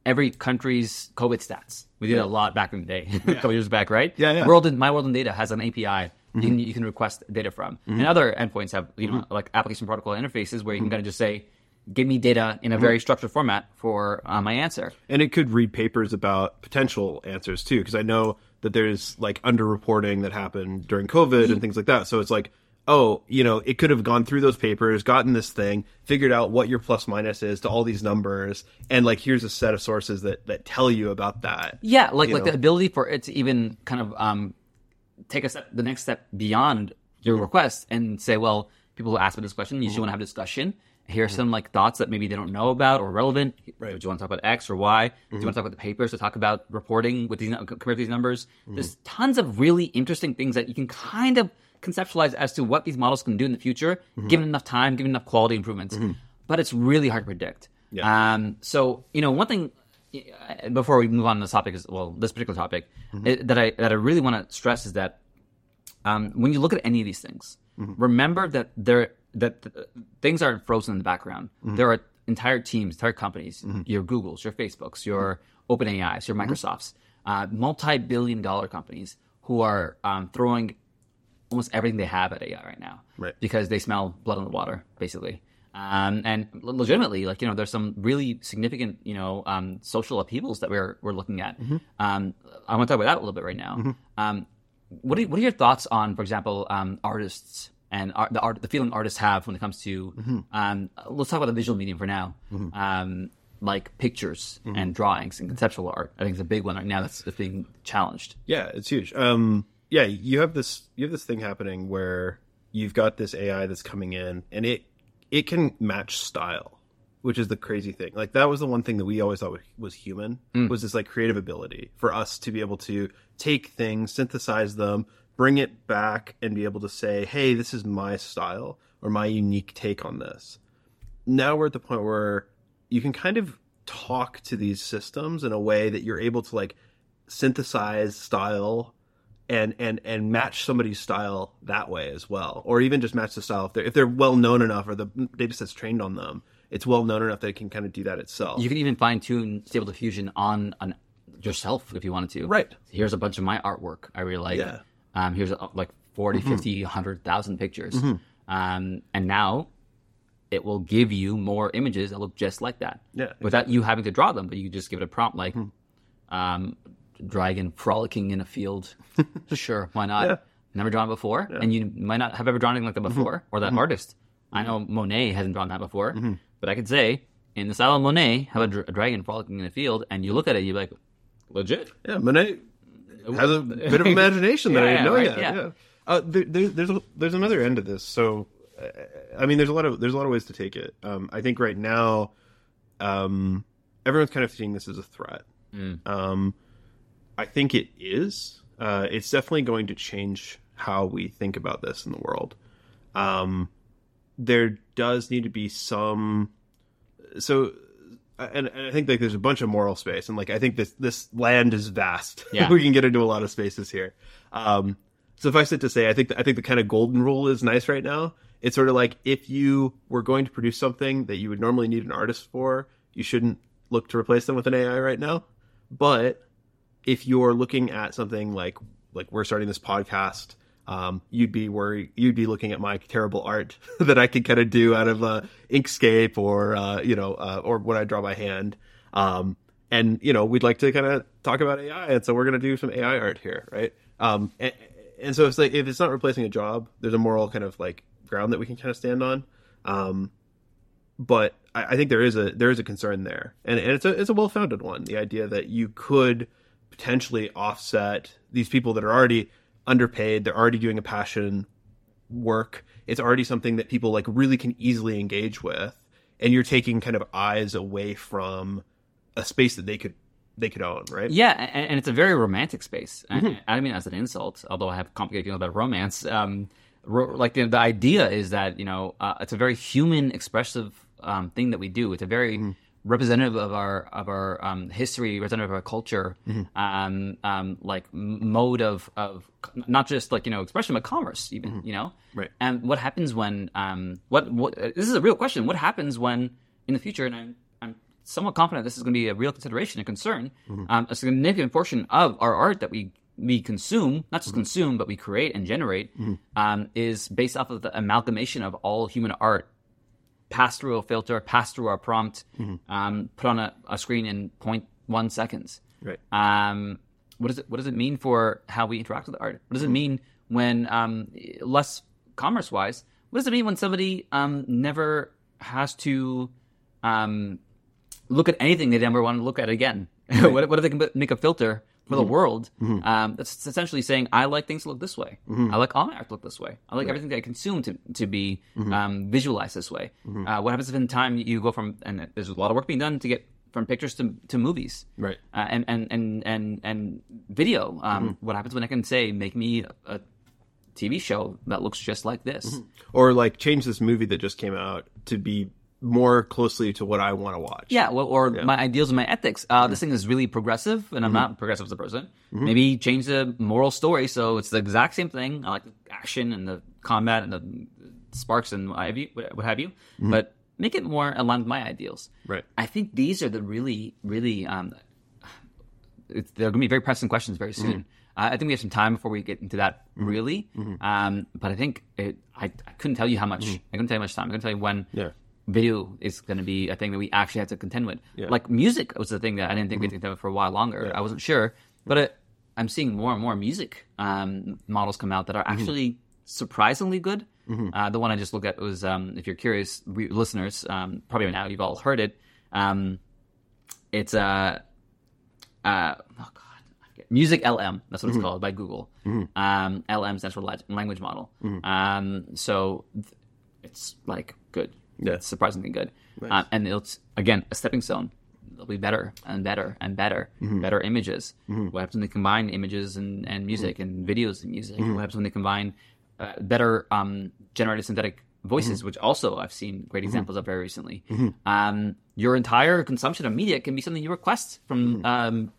every country's COVID stats. We did it a lot back in the day, *laughs* a couple years back, right? Yeah, yeah. World in, My World in Data has an API mm-hmm. you, can, you can request data from, and mm-hmm. other endpoints have you know like application protocol interfaces where you can kind of just say, "Give me data in a very structured format for uh, my answer." and it could read papers about potential answers too because i know that there's like underreporting that happened during covid and things like that. So it's like oh you know it could have gone through those papers gotten this thing figured out what your plus minus is to all these numbers and like here's a set of sources that that tell you about that Yeah, like like know? the ability for it to even kind of um, take a step, the next step beyond your request and say, well, people who ask me this question, you should want to have a discussion. Here are mm-hmm. some like thoughts that maybe they don't know about or relevant. Right. Do you want to talk about X or Y? Do you mm-hmm. want to talk about the papers to talk about reporting with these compared to these numbers? Mm-hmm. There's tons of really interesting things that you can kind of conceptualize as to what these models can do in the future, given enough time, given enough quality improvements. But it's really hard to predict. Yeah. Um, so you know, one thing uh, before we move on to this topic is well, this particular topic it, that I that I really want to stress is that um, when you look at any of these things, remember that there that th- things aren't frozen in the background. There are entire teams, entire companies, your Googles, your Facebooks, your OpenAI's, your Microsofts, uh, multi-billion-dollar companies who are um, throwing almost everything they have at AI right now, Right. Because they smell blood in the water, basically. Um, and legitimately, like you know, there's some really significant, you know, um, social upheavals that we're we're looking at. Um, I want to talk about that a little bit right now. Um, what are what are your thoughts on, for example, um, artists and art, the art the feeling artists have when it comes to um, let's talk about the visual medium for now. Um, like pictures and drawings and conceptual art, I think is a big one right now that's, that's being challenged. Yeah, it's huge. Um, yeah, you have this you have this thing happening where you've got this AI that's coming in, and it it can match style, which is the crazy thing. Like that was the one thing that we always thought was human hmm. was this like creative ability for us to be able to take things, synthesize them, bring it back, and be able to say, "Hey, this is my style or my unique take on this." Now we're at the point where you can kind of talk to these systems in a way that you're able to like synthesize style and and and match somebody's style that way as well or even just match the style if they're if they're well known enough or the data set's trained on them it's well known enough that it can kind of do that itself You can even fine tune Stable Diffusion on on yourself if you wanted to. Right. Here's a bunch of my artwork I really like. Yeah. Um, here's uh, like 40, 50, 100,000 pictures. Um, and now it will give you more images that look just like that. Yeah, Without you having to draw them, but you just give it a prompt like um, dragon frolicking in a field. *laughs* sure, why not? Yeah. Never drawn before, and you might not have ever drawn anything like that before, or that artist. I know Monet hasn't drawn that before, but I could say in the style of Monet, have a, dr- a dragon frolicking in a field, and you look at it, you're like, legit. yeah monet has a bit of *laughs* imagination that i didn't know right, yet yeah. yeah, Uh, there, there, there's a, there's another end to this so uh, i mean there's a lot of there's a lot of ways to take it um, i think right now um, everyone's kind of seeing this as a threat um, I think it is. Uh, it's definitely going to change how we think about this in the world. Um, there does need to be some. So, and, and I think like there's a bunch of moral space, and like I think this this land is vast. *laughs* Yeah. we can get into a lot of spaces here. Um, suffice it to say, I think I think the kind of golden rule is nice right now. It's sort of like if you were going to produce something that you would normally need an artist for, you shouldn't look to replace them with an AI right now. But if you're looking at something like like we're starting this podcast, um, you'd be worried. You'd be looking at my terrible art *laughs* that I could kind of do out of uh, Inkscape or uh, you know uh, or what I draw by hand. Um, and you know we'd like to kind of talk about AI, and so we're going to do some AI art here, right? Um, and, and so it's like if it's not replacing a job, there's a moral kind of like ground that we can kind of stand on. Um, but I, I think there is a there is a concern there, and, and it's a it's a well founded one. The idea that you could potentially offset these people that are already underpaid, they're already doing a passion work. It's already something that people like really can easily engage with, and you're taking kind of eyes away from a space that they could they could own, right? Yeah, and, and it's a very romantic space. I, I don't mean as an insult, although I have complicated feelings about romance. Um, ro- like the, the idea is that you know uh, it's a very human, expressive um, thing that we do. It's a very representative of our of our um, history, representative of our culture, um, um, like mode of of not just like you know expression, but commerce, even you know. Right. And what happens when um, what what uh, this is a real question. What happens when in the future, and I'm I'm somewhat confident this is going to be a real consideration and concern. Um, a significant portion of our art that we we consume, not just consume, but we create and generate, um, is based off of the amalgamation of all human art passed through a filter, pass through our prompt, um, put on a, a screen in 0.1 seconds. Right. Um, what does it What does it mean for how we interact with art? What does it mean when um, less commerce wise? What does it mean when somebody um, never has to um, look at anything they never want to look at again? *laughs* what, what if they can make a filter for the world? Um, that's essentially saying I like things to look this way. I like all my art to look this way. I like everything that I consume to to be um, visualized this way. Uh, what happens if in time you go from and there's a lot of work being done to get from pictures to, to movies Right. uh, and, and and and and video. Um, What happens when I can say, make me a, a TV show that looks just like this? Or like change this movie that just came out to be more closely to what I want to watch. Yeah, well, or my ideals and my ethics. Uh, This thing is really progressive, and I'm not progressive as a person. Maybe change the moral story so it's the exact same thing. I like the action and the combat and the sparks and what have you, what have you but make it more aligned with my ideals. Right. I think these are the really, really. Um, it's, they're going to be very pressing questions very soon. Uh, I think we have some time before we get into that, really. Um, but I think it, I, I couldn't tell you how much. I couldn't tell you much time. I couldn't tell you when Yeah. Video is going to be a thing that we actually have to contend with. Yeah. Like music was the thing that I didn't think we'd contend with for a while longer. I wasn't sure, but it, I'm seeing more and more music um, models come out that are actually surprisingly good. Uh, the one I just looked at was, um, if you're curious, re- listeners, um, probably now you've all heard it. Um, it's uh, uh, oh god, Music LM. That's what it's called by Google. Um, LM stands for language model. Um, so th- it's like good. Yeah. It's surprisingly good. Um, and it's again a stepping stone. It'll be better and better and better, better images. What happens when they combine images and, and music and videos and music? What happens when they combine uh, better um, generated synthetic voices, which also I've seen great examples of very recently. Um, your entire consumption of media can be something you request from um,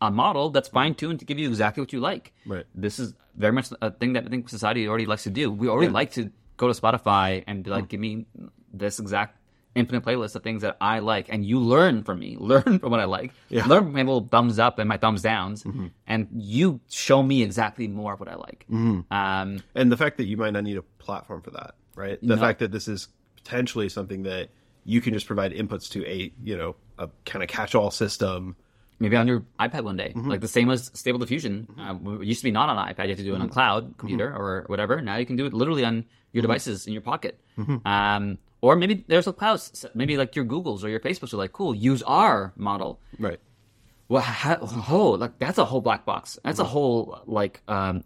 a model that's fine tuned to give you exactly what you like. Right. This is very much a thing that I think society already likes to do. We already like to go to Spotify and be like, hmm. give me this exact infinite playlist of things that I like, and you learn from me, *laughs* learn from what I like, Yeah. learn from my little thumbs up and my thumbs downs, mm-hmm. and you show me exactly more of what I like. Mm-hmm. Um, And the fact that you might not need a platform for that, right? The fact that this is potentially something that you can just provide inputs to a, you know, a kind of catch-all system. Maybe on your iPad one day, like the same as Stable Diffusion. Uh, it used to be not on iPad; you had to do it on cloud computer or whatever. Now you can do it literally on your devices in your pocket. Um, or maybe there's a cloud, maybe like your Googles or your Facebooks are like, cool, use our model. Right. Well, ha- oh, like that's a whole black box. That's a whole like um,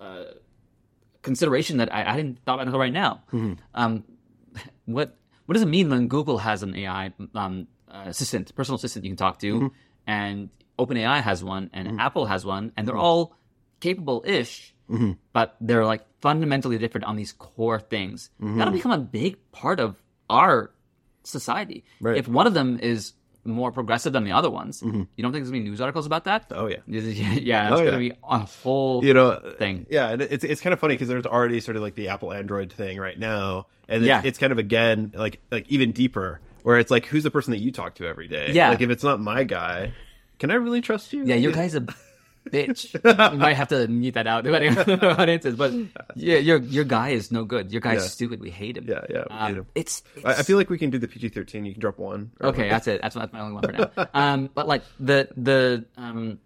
uh, consideration that I, I didn't thought about until right now. Um, *laughs* what what does it mean when Google has an AI um, uh, assistant, personal assistant you can talk to, and OpenAI has one, and mm-hmm. Apple has one, and they're mm-hmm. all capable-ish, mm-hmm. but they're like fundamentally different on these core things. That'll become a big part of our society. Right. If one of them is more progressive than the other ones, you don't think there's gonna be news articles about that? Oh yeah. *laughs* yeah, it's Oh, gonna yeah. be a whole You know, thing. Yeah, and it's it's kind of funny because there's already sort of like the Apple Android thing right now, and it's, Yeah. it's kind of again like like even deeper, where it's like who's the person that you talk to every day? Yeah. like if it's not my guy, can I really trust you? Yeah, your guy's a *laughs* bitch. you might have to mute that out depending on *laughs* but yeah, your your guy is no good. Your guy's Yeah. stupid. We hate him. Yeah, yeah, we Um, hate him. It's, I, I feel like we can do the PG thirteen. You can drop one. okay. That's it. That's, that's my only one for now. *laughs* Um, but like the the um,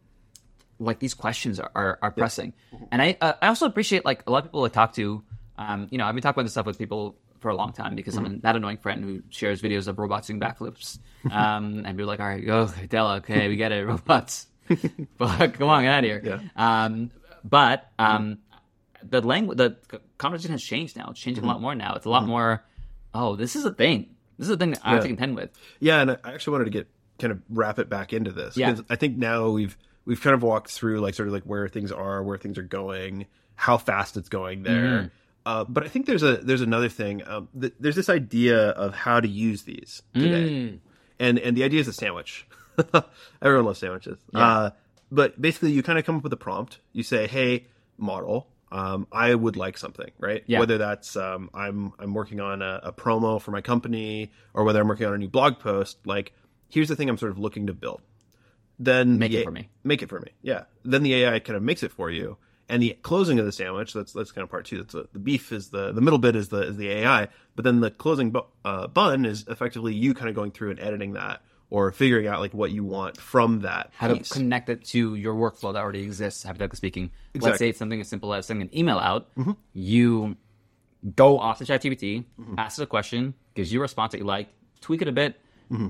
like these questions are are, are pressing, and I uh, I also appreciate like a lot of people I talk to. Um, you know, I've been talking about this stuff with people for a long time because I'm that annoying friend who shares videos of robots doing backflips. Um, *laughs* and be like, all right, go, Della, okay, we get it, robots. *laughs* *laughs* but come on, get out of here. Yeah. Um, but um, the language, the conversation has changed now. It's changing a lot more now. It's a lot more. Oh, this is a thing. This is a thing that I have to contend with. Yeah, and I actually wanted to get kind of wrap it back into this Yeah. because I think now we've we've kind of walked through like sort of like where things are, where things are going, how fast it's going there. Uh, but I think there's a there's another thing. Um, th- there's this idea of how to use these today, Mm. and and the idea is a sandwich. *laughs* Everyone loves sandwiches. Uh, but basically, you kind of come up with a prompt. You say, "Hey, model, um, I would like something, right? Yeah. Whether that's um, I'm I'm working on a, a promo for my company, or whether I'm working on a new blog post. Like, here's the thing I'm sort of looking to build. Then Make the it A- for me. Make it for me. Yeah. Then the AI kind of makes it for you, and the closing of the sandwich. That's that's kind of part two. That's the, the beef is the the middle bit is the is the AI, but then the closing bu- uh, bun is effectively you kind of going through and editing that or figuring out like what you want from that how to connect it to your workflow that already exists, hypothetically speaking. Let's say it's something as simple as sending an email out. Mm-hmm. You go off to ChatGPT, mm-hmm. ask it a question, gives you a response that you like, tweak it a bit, mm-hmm.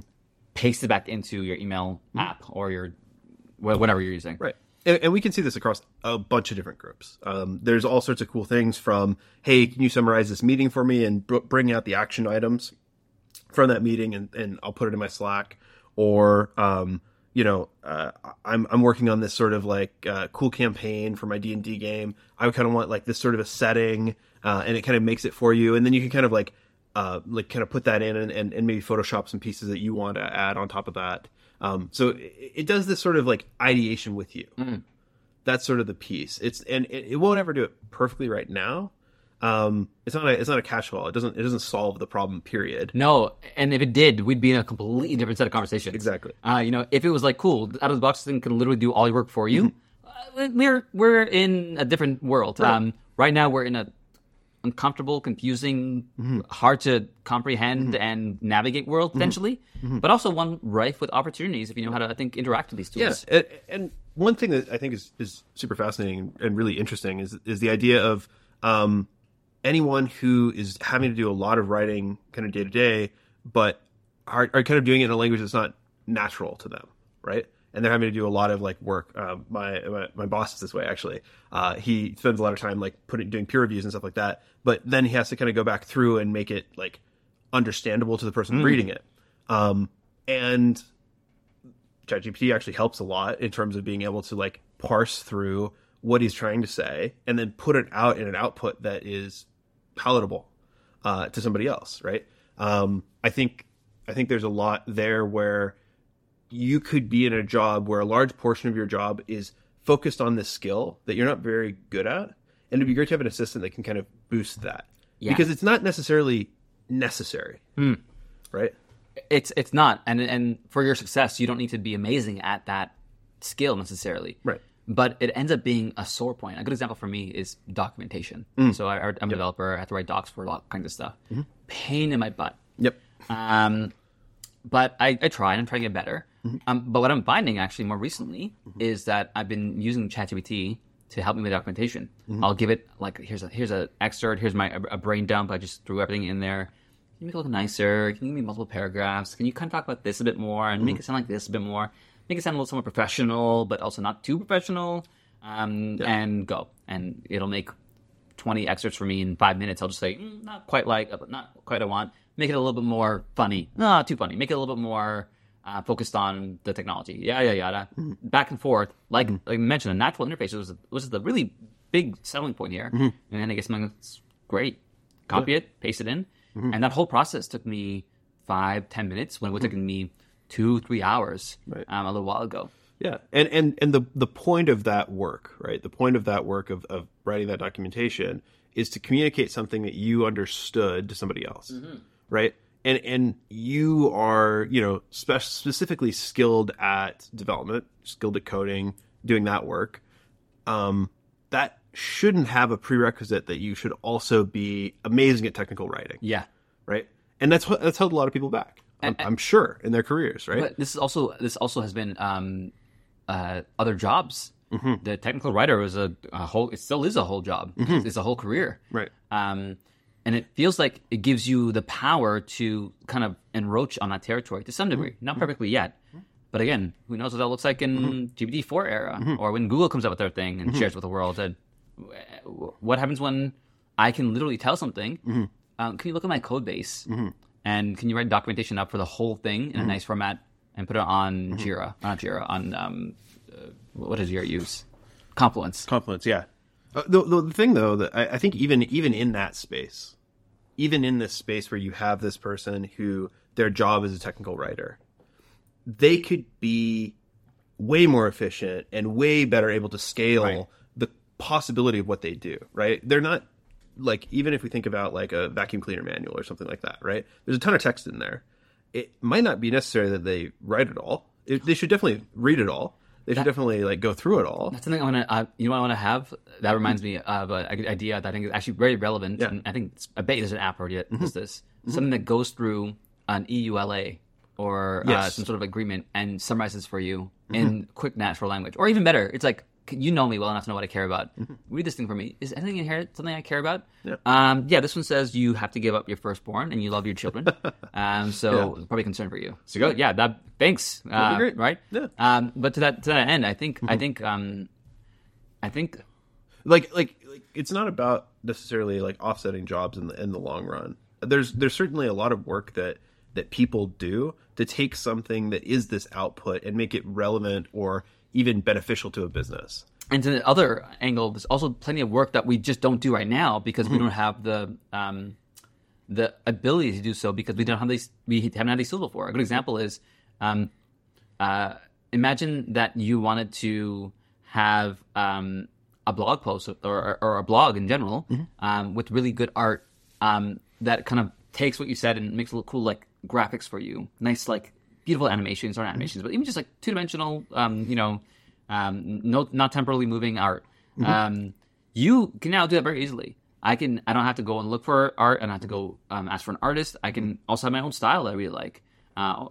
paste it back into your email app or your whatever you're using. Right. And, we can see this across a bunch of different groups. Um, there's all sorts of cool things from, hey, can you summarize this meeting for me and br- bring out the action items from that meeting and, and I'll put it in my Slack. Or, um, you know, uh, I'm, I'm working on this sort of like uh, cool campaign for my D&D game. I kind of want like this sort of a setting uh, and it kind of makes it for you. And then you can kind of like, uh, like kind of put that in and, and, and maybe Photoshop some pieces that you want to add on top of that. Um, so it, it does this sort of like ideation with you that's sort of the piece. It's and it, it won't ever do it perfectly right now. Um, it's not a it's not a cash all. It doesn't it doesn't solve the problem. Period. No, and if it did, we'd be in a completely different set of conversations. Exactly. Uh, you know, if it was like cool, out of the box thing can literally do all your work for you. Mm-hmm. Uh, we're we're in a different world. Um, right now, we're in a uncomfortable, confusing, Mm-hmm. hard to comprehend and navigate world potentially, Mm-hmm. but also one rife with opportunities if you know how to, I think, interact with these tools. Yeah, and, and one thing that I think is, is super fascinating and really interesting is is the idea of um, anyone who is having to do a lot of writing kind of day to day, but are, are kind of doing it in a language that's not natural to them, right? And they're having to do a lot of like work. Um, my, my my boss is this way actually. Uh, he spends a lot of time like putting doing peer reviews and stuff like that, but then he has to kind of go back through and make it like understandable to the person reading it. Um, and ChatGPT actually helps a lot in terms of being able to like parse through what he's trying to say and then put it out in an output that is palatable uh, to somebody else, right? Um, I think I think there's a lot there where you could be in a job where a large portion of your job is focused on this skill that you're not very good at, and it'd be great to have an assistant that can kind of boost that Yeah. because it's not necessarily necessary, hmm. right? It's it's not, and and for your success, you don't need to be amazing at that skill necessarily. Right. But it ends up being a sore point. A good example for me is documentation. Hmm. So I, I'm a developer. I have to write docs for a lot kinds of stuff. Mm-hmm. Pain in my butt. Yep. Um, but I, I try and I'm trying to get better. Um, but what I'm finding actually more recently is that I've been using ChatGPT to help me with documentation. I'll give it like here's a here's a excerpt, here's my a brain dump. I just threw everything in there. Can you make it look nicer? Can you give me multiple paragraphs? Can you kind of talk about this a bit more and make it sound like this a bit more? Make it sound a little somewhat professional, but also not too professional. Um, And go, and it'll make 20 excerpts for me in five minutes. I'll just say, mm, not quite like, not quite I want. Make it a little bit more funny. No, too funny. Make it a little bit more uh, focused on the technology. Yeah, yeah, yada. Mm-hmm. Back and forth. Like, mm-hmm. like I mentioned, the natural interface was was the really big selling point here. Mm-hmm. And I guess I'm like, it's great. Copy it, paste it in, and that whole process took me five, ten minutes when it would have taken me two, three hours Right. um, a little while ago. Yeah, and and and the the point of that work, right? The point of that work of of writing that documentation is to communicate something that you understood to somebody else, right? And and you are you know spe- specifically skilled at development, skilled at coding, doing that work. Um, that shouldn't have a prerequisite that you should also be amazing at technical writing, Yeah. right? And that's what that's held a lot of people back. I'm, I'm sure in their careers, right? But this is also this also has been um, uh, other jobs. Mm-hmm. The technical writer was a, a whole. It still is a whole job. It's, it's a whole career. Right. Um, and it feels like it gives you the power to kind of encroach on that territory to some mm-hmm. degree. Not mm-hmm. perfectly yet, but again, who knows what that looks like in mm-hmm. GPT four era or when Google comes out with their thing and shares with the world. And what happens when I can literally tell something? Um, can you look at my code base and can you write documentation up for the whole thing in a nice format and put it on Jira? Not Jira. On um, uh, what does Jira use? Confluence. Confluence, yeah. Uh, the, the the thing though that I, I think even even in that space, even in this space where you have this person who their job is a technical writer, they could be way more efficient and way better able to scale Right. the possibility of what they do, right? They're not like even if we think about like a vacuum cleaner manual or something like that, right? There's a ton of text in there. It might not be necessary that they write it all. It, they should definitely read it all. They should definitely like go through it all. That's something I want to. Uh, you know what I want to have? That reminds me of a, a idea that I think is actually very relevant. Yeah. Mm-hmm. And I think it's, I bet there's an app already that does this. Something that goes through an EULA or uh, Yes. Mm-hmm. some sort of agreement and summarizes for you in quick natural language, or even better, it's like you know me well enough to know what I care about. Read this thing for me. Is anything in here something I care about? Mm-hmm. Yeah. Um, yeah. This one says you have to give up your firstborn and you love your children. *laughs* um, so probably concern for you. So go. Yeah. That. Thanks. Uh, great. Right. Yeah. Um, but to that to that end, I think I think um, I think like like like it's not about necessarily like offsetting jobs in the in the long run. There's there's certainly a lot of work that that people do to take something that is this output and make it relevant or even beneficial to a business. and to the other angle, there's also plenty of work that we just don't do right now because we don't have the um, the ability to do so because we don't have these we haven't had these tools before. A good example is um, uh, imagine that you wanted to have um, a blog post or, or a blog in general um, with really good art um, that kind of takes what you said and makes it look cool like graphics for you nice like beautiful animations or animations but even just like two-dimensional um, you know um, no not temporally moving art. Um, you can now do that very easily. I can I don't have to go and look for art. I don't have to go um, ask for an artist. I can also have my own style that I really like. Uh,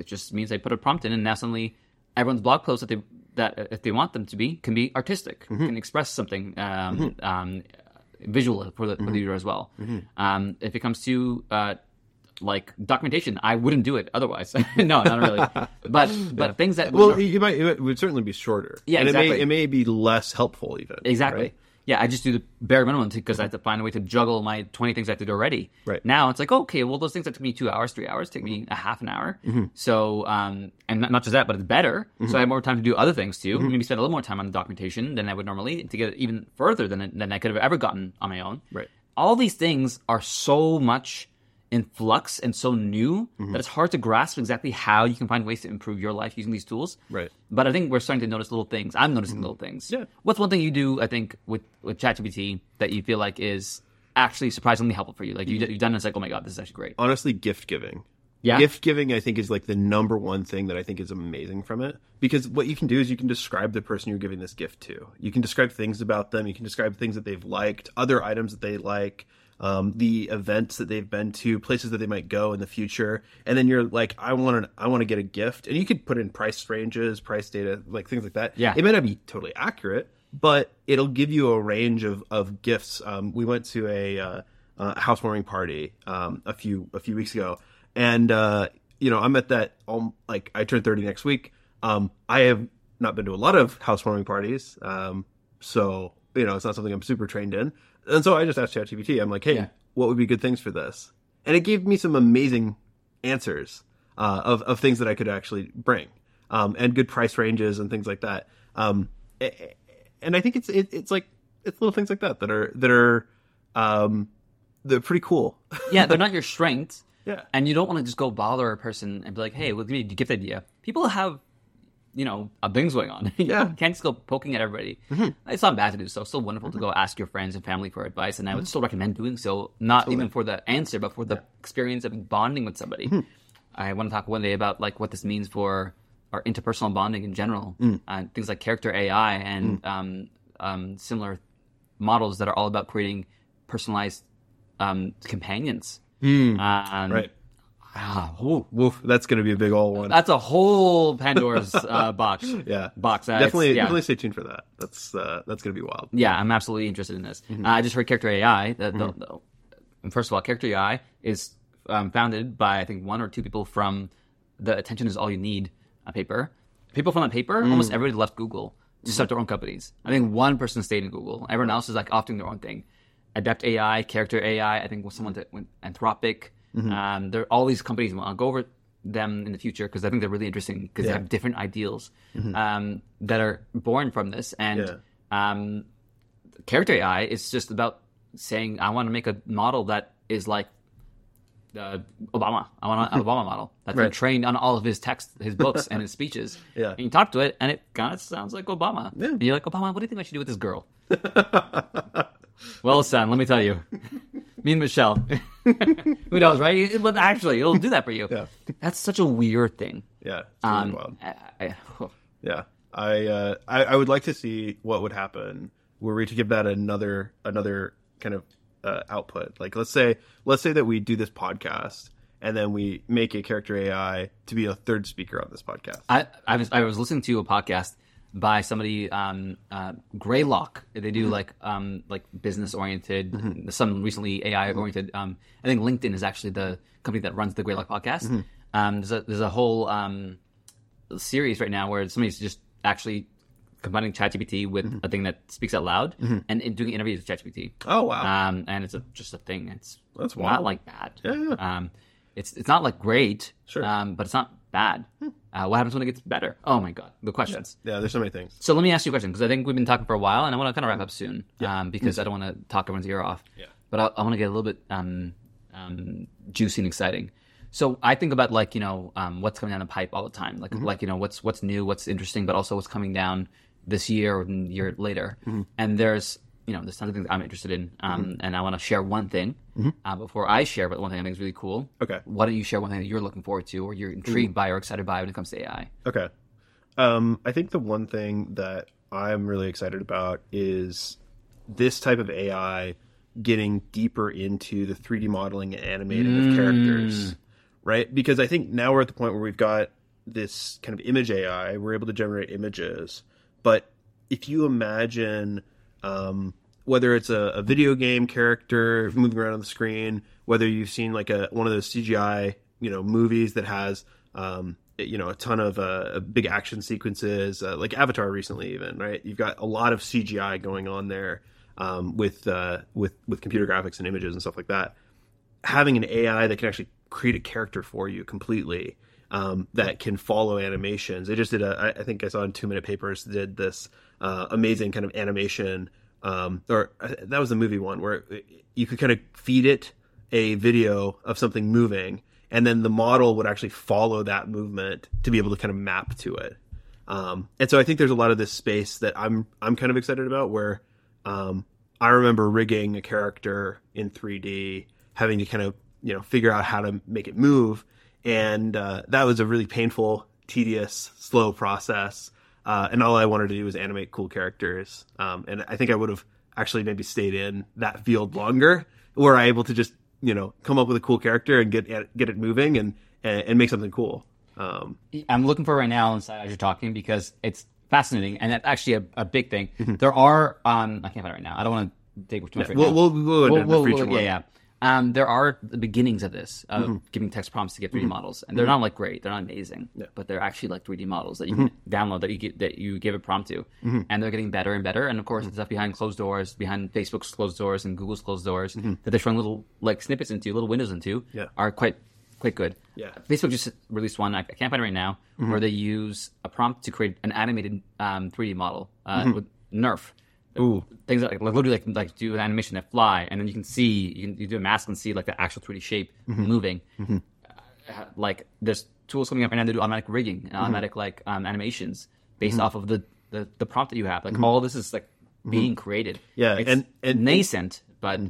it just means I put a prompt in, and now suddenly everyone's blog posts that they that if they want them to be can be artistic, can express something um, um, visual for the, for the reader as well. Um, if it comes to uh, like documentation, I wouldn't do it otherwise. *laughs* no, not really. But *laughs* but things that Well, you might it would certainly be shorter. Yeah, and exactly. it may it may be less helpful even. Exactly. right? Yeah, I just do the bare minimum because I have to find a way to juggle my 20 things I have to do already. Right. Now it's like, okay, well, those things that took me two hours, three hours, take me a half an hour. Mm-hmm. So, um, and not, just that, but it's better. Mm-hmm. So I have more time to do other things too. Mm-hmm. Maybe spend a little more time on the documentation than I would normally to get it even further than, than I could have ever gotten on my own. Right. All these things are so much in flux and so new mm-hmm. that it's hard to grasp exactly how you can find ways to improve your life using these tools. Right. But I think we're starting to notice little things. I'm noticing mm-hmm. little things. Yeah. What's one thing you do, I think, with, with ChatGPT that you feel like is actually surprisingly helpful for you? Like you, mm-hmm. you've done this, like, oh my God, this is actually great. Honestly, gift giving. Yeah. Gift giving, I think, is like the number one thing that I think is amazing from it. Because what you can do is you can describe the person you're giving this gift to. You can describe things about them. You can describe things that they've liked, other items that they like, um, the events that they've been to, places that they might go in the future. And then you're like, I want to, I want to get a gift, and you could put in price ranges, price data, like things like that. Yeah. It may not be totally accurate, but it'll give you a range of of gifts. Um, we went to a uh, uh, housewarming party um, a few a few weeks ago, and uh, you know I'm at that um, like I turn 30 next week. Um, I have not been to a lot of housewarming parties, um, so you know it's not something I'm super trained in. And so I just asked ChatGPT. I'm like, hey, Yeah. what would be good things for this? And it gave me some amazing answers uh, of of things that I could actually bring, um, and good price ranges and things like that. Um, and I think it's it, it's like it's little things like that that are that are um, they're pretty cool. yeah, they're *laughs* not your strength. Yeah. And you don't want to just go bother a person and be like, hey, well, give me a gift idea. People have, you know, uh, things going on. *laughs* Yeah. Mm-hmm. can't just go poking at everybody. It's not bad to do so. It's still wonderful to go ask your friends and family for advice. And I Mm-hmm. would still recommend doing so, not even for the answer, but for the experience of bonding with somebody. Hmm. I want to talk one day about like what this means for our interpersonal bonding in general, Hmm. uh, things like character AI and um, um, similar models that are all about creating personalized um, companions. Um, Hmm. Right. Ah, ooh, Woof. That's going to be a big old one. that's a whole Pandora's *laughs* uh, box. yeah. box. Uh, definitely, yeah. definitely stay tuned for that. That's uh, that's going to be wild. Yeah, I'm absolutely interested in this. Mm-hmm. Uh, I just heard Character AI. The, the, the- first of all, Character AI is um, founded by I think one or two people from the Attention Is All You Need uh, paper. People from that paper, Mm. almost everybody left Google to Mm-hmm. start their own companies. I think one person stayed in Google. Everyone else is like off doing their own thing. Adept AI, Character AI. I think was someone that went Anthropic. Mm-hmm. Um, there are all these companies. and I'll go over them in the future because I think they're really interesting because they have different ideals um, that are born from this and. Mm-hmm. Yeah. Um, character AI is just about saying I want to make a model that is like uh, Obama. I want an *laughs* Obama model that's been trained on all of his text, his books, and his *laughs* speeches. Yeah. And you talk to it, and it kind of sounds like Obama. Yeah. And you're like, Obama, what do you think I should do with this girl? *laughs* well, son, let me tell you. Me and Michelle. *laughs* Who knows, right? But actually, it'll do that for you. Yeah. That's such a weird thing. Yeah, really Um, wild. I, I, Yeah, I, uh, I I would like to see what would happen were we to give that another another kind of uh, output. Like let's say let's say that we do this podcast and then we make a character AI to be a third speaker on this podcast. I, I was I was listening to a podcast by somebody um uh Greylock. They do like um like business oriented some recently AI oriented um I think LinkedIn is actually the company that runs the Greylock podcast. Um there's a there's a whole um series right now where somebody's just actually combining ChatGPT with a thing that speaks out loud and, and doing interviews with ChatGPT. Oh wow, Um and it's a, just a thing. It's That's not wild. like that. Yeah, yeah. Um it's it's not like great. Sure. Um but it's not bad. Uh, what happens when it gets better? Oh my god, the questions. yeah. There's so many things. So let me ask you a question because I think we've been talking for a while, and I want to kind of wrap up soon um, because I don't want to talk everyone's ear off. Yeah. But I, I want to get a little bit um, um, juicy and exciting. So I think about like you know um, what's coming down the pipe all the time, like like you know what's what's new, what's interesting, but also what's coming down this year or year later. And there's you know there's tons of things I'm interested in, um, and I want to share one thing uh, before I share. But one thing I think is really cool. Okay. Why don't you share one thing that you're looking forward to, or you're intrigued by, or excited by when it comes to AI? Okay. Um, I think the one thing that I'm really excited about is this type of AI getting deeper into the 3D modeling and animating of characters, right? Because I think now we're at the point where we've got this kind of image AI, we're able to generate images. But if you imagine um, whether it's a, a video game character moving around on the screen, whether you've seen like a one of those CGI you know movies that has um, you know a ton of uh, big action sequences, uh, like Avatar recently, even right. You've got a lot of CGI going on there um, with uh, with with computer graphics and images and stuff like that. Having an AI that can actually create a character for you completely um, that can follow animations. They just did a, I- think I saw in Two Minute Papers did this uh, amazing kind of animation, um, or uh, that was the movie one where you could kind of feed it a video of something moving, and then the model would actually follow that movement to be able to kind of map to it. Um, and so I think there's a lot of this space that I'm I'm kind of excited about where um, I remember rigging a character in 3D, having to kind of you know figure out how to make it move, and uh, that was a really painful, tedious, slow process. Uh, and all I wanted to do was animate cool characters. Um, and I think I would have actually maybe stayed in that field longer, were I able to just you know come up with a cool character and get get it moving and and, and make something cool. Um, I'm looking for right now inside as you're talking because it's fascinating and that's actually a, a big thing. There are um I can't find it right now. I don't want to take too much right we'll, now. we'll, we'll, We'll- into we'll- future we'll- one. yeah, yeah. Um, there are the beginnings of this of Mm-hmm. giving text prompts to get 3D models, and they're not like great, they're not amazing, but they're actually like 3D models that you can Mm-hmm. download that you get, that you give a prompt to, and they're getting better and better. And of course, Mm-hmm. the stuff behind closed doors, behind Facebook's closed doors and Google's closed doors Mm-hmm. that they're showing little like snippets into, little windows into, Yeah. are quite quite good. Yeah. Facebook just released one. I can't find it right now, Mm-hmm. where they use a prompt to create an animated um, 3D model uh, with Nerf. Mm-hmm. Ooh. Things like, like literally like like do an animation that fly, and then you can see you can you do a mask and see like the actual 3D shape Mm-hmm. moving. Uh, like there's tools coming up right now to do automatic rigging Mm-hmm. and automatic like um, animations based off of the, the the prompt that you have. Like all this is like being created. Mm-hmm. Yeah, it's and- and- nascent, but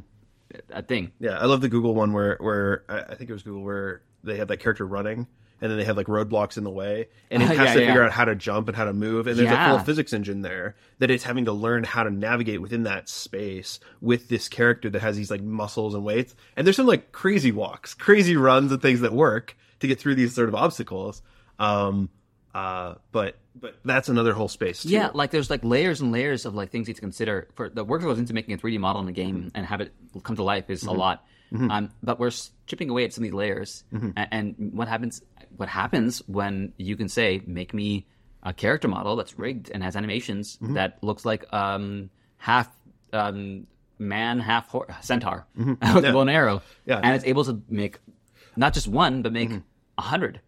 a thing. Yeah, I love the Google one where where I I think it was Google where they have that character running and then they have like roadblocks in the way and it *laughs* Uh, has yeah, to yeah. figure out how to jump and how to move and there's a Yeah. full physics engine there that it's having to learn how to navigate within that space with this character that has these like muscles and weights and there's some like crazy walks, crazy runs and things that work to get through these sort of obstacles. Um uh but but that's another whole space too. Yeah, like there's like layers and layers of like things you need to consider for the work that goes into making a 3D model in a game and have it come to life is a lot. Um, but we're chipping away at some of these layers, A- and, what happens? What happens when you can say, "Make me a character model that's rigged and has animations that looks like um, half um, man, half hor- centaur *laughs* with a bow and arrow," Yeah. and it's able to make not just one, but make a 100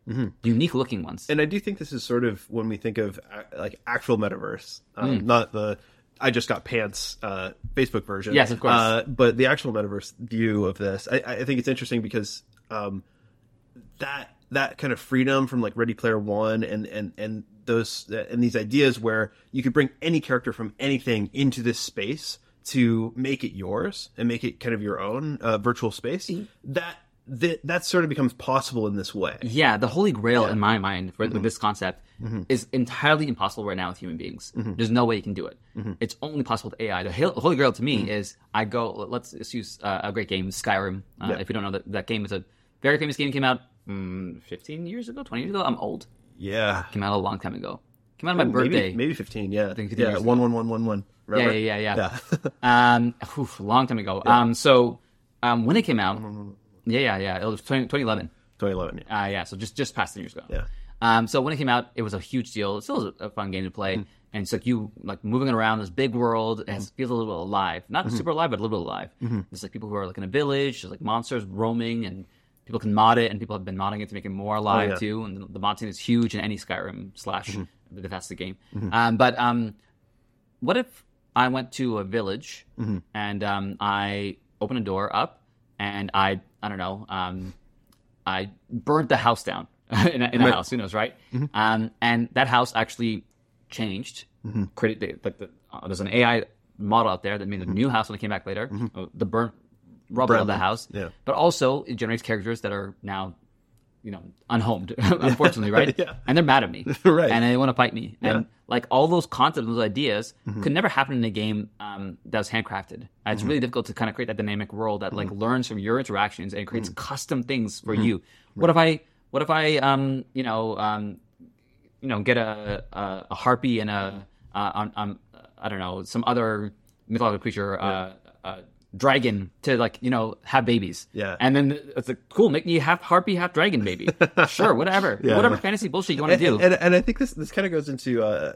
unique looking ones. and I do think this is sort of when we think of uh, like actual metaverse, um, not the I just got pants uh, Facebook version. Yes, of course. Uh, but the actual metaverse view of this, I, I think it's interesting because um, that that kind of freedom from like Ready Player One and and and those and these ideas where you could bring any character from anything into this space to make it yours and make it kind of your own uh, virtual space. That that that sort of becomes possible in this way. Yeah, the holy grail in my mind for with this concept is entirely impossible right now with human beings. There's no way you can do it. It's only possible with AI. The holy grail to me is I go. Let's, let's use uh, a great game, Skyrim. Uh, If you don't know that that game is a very famous game. Came out mm, 15 years ago, 20 years ago. I'm old. Yeah, Came out a long time ago. Came out on my maybe birthday. maybe fifteen. Yeah, I think 15 yeah, one one one one one. Yeah, Remember? yeah, yeah, yeah. yeah. *laughs* Um, oof, long time ago. Um, so um, when it came out, yeah, yeah, yeah, it was 20, 2011. 2011. Yeah. Uh, yeah, so just just past ten years ago. Yeah. Um, so when it came out, it was a huge deal. It still is a fun game to play, and it's like you like moving around this big world. It has, feels a little bit alive, not super alive, but a little bit alive. There's like people who are like in a village. There's like monsters roaming, and people can mod it, and people have been modding it to make it more alive yeah. too. And the, the mod scene is huge in any Skyrim slash the Bethesda game. Um, but um, what if I went to a village and um, I open a door up and I I don't know um, I burnt the house down *laughs* in a, in a house who knows right? Um, and that house actually changed. Created like the, uh, there's an AI model out there that made a new house when it came back later. Uh, the burnt rubble of the house. Yeah. but also it generates characters that are now you know unhomed *laughs* unfortunately right? *laughs* Yeah. and they're mad at me. *laughs* Right. and they want to fight me. And like all those concepts those ideas Mm-hmm. could never happen in a game um, that was handcrafted. Uh, it's really difficult to kind of create that dynamic world that Mm-hmm. like learns from your interactions and creates custom things for you. What if i what if i um you know um you know get a a, a harpy and a uh, um, um i don't know some other mythological creature uh, uh dragon to like you know have babies Yeah. and then it's like cool make me half harpy half dragon baby *laughs* sure whatever whatever fantasy bullshit you want to do and, and I think this this kind of goes into uh,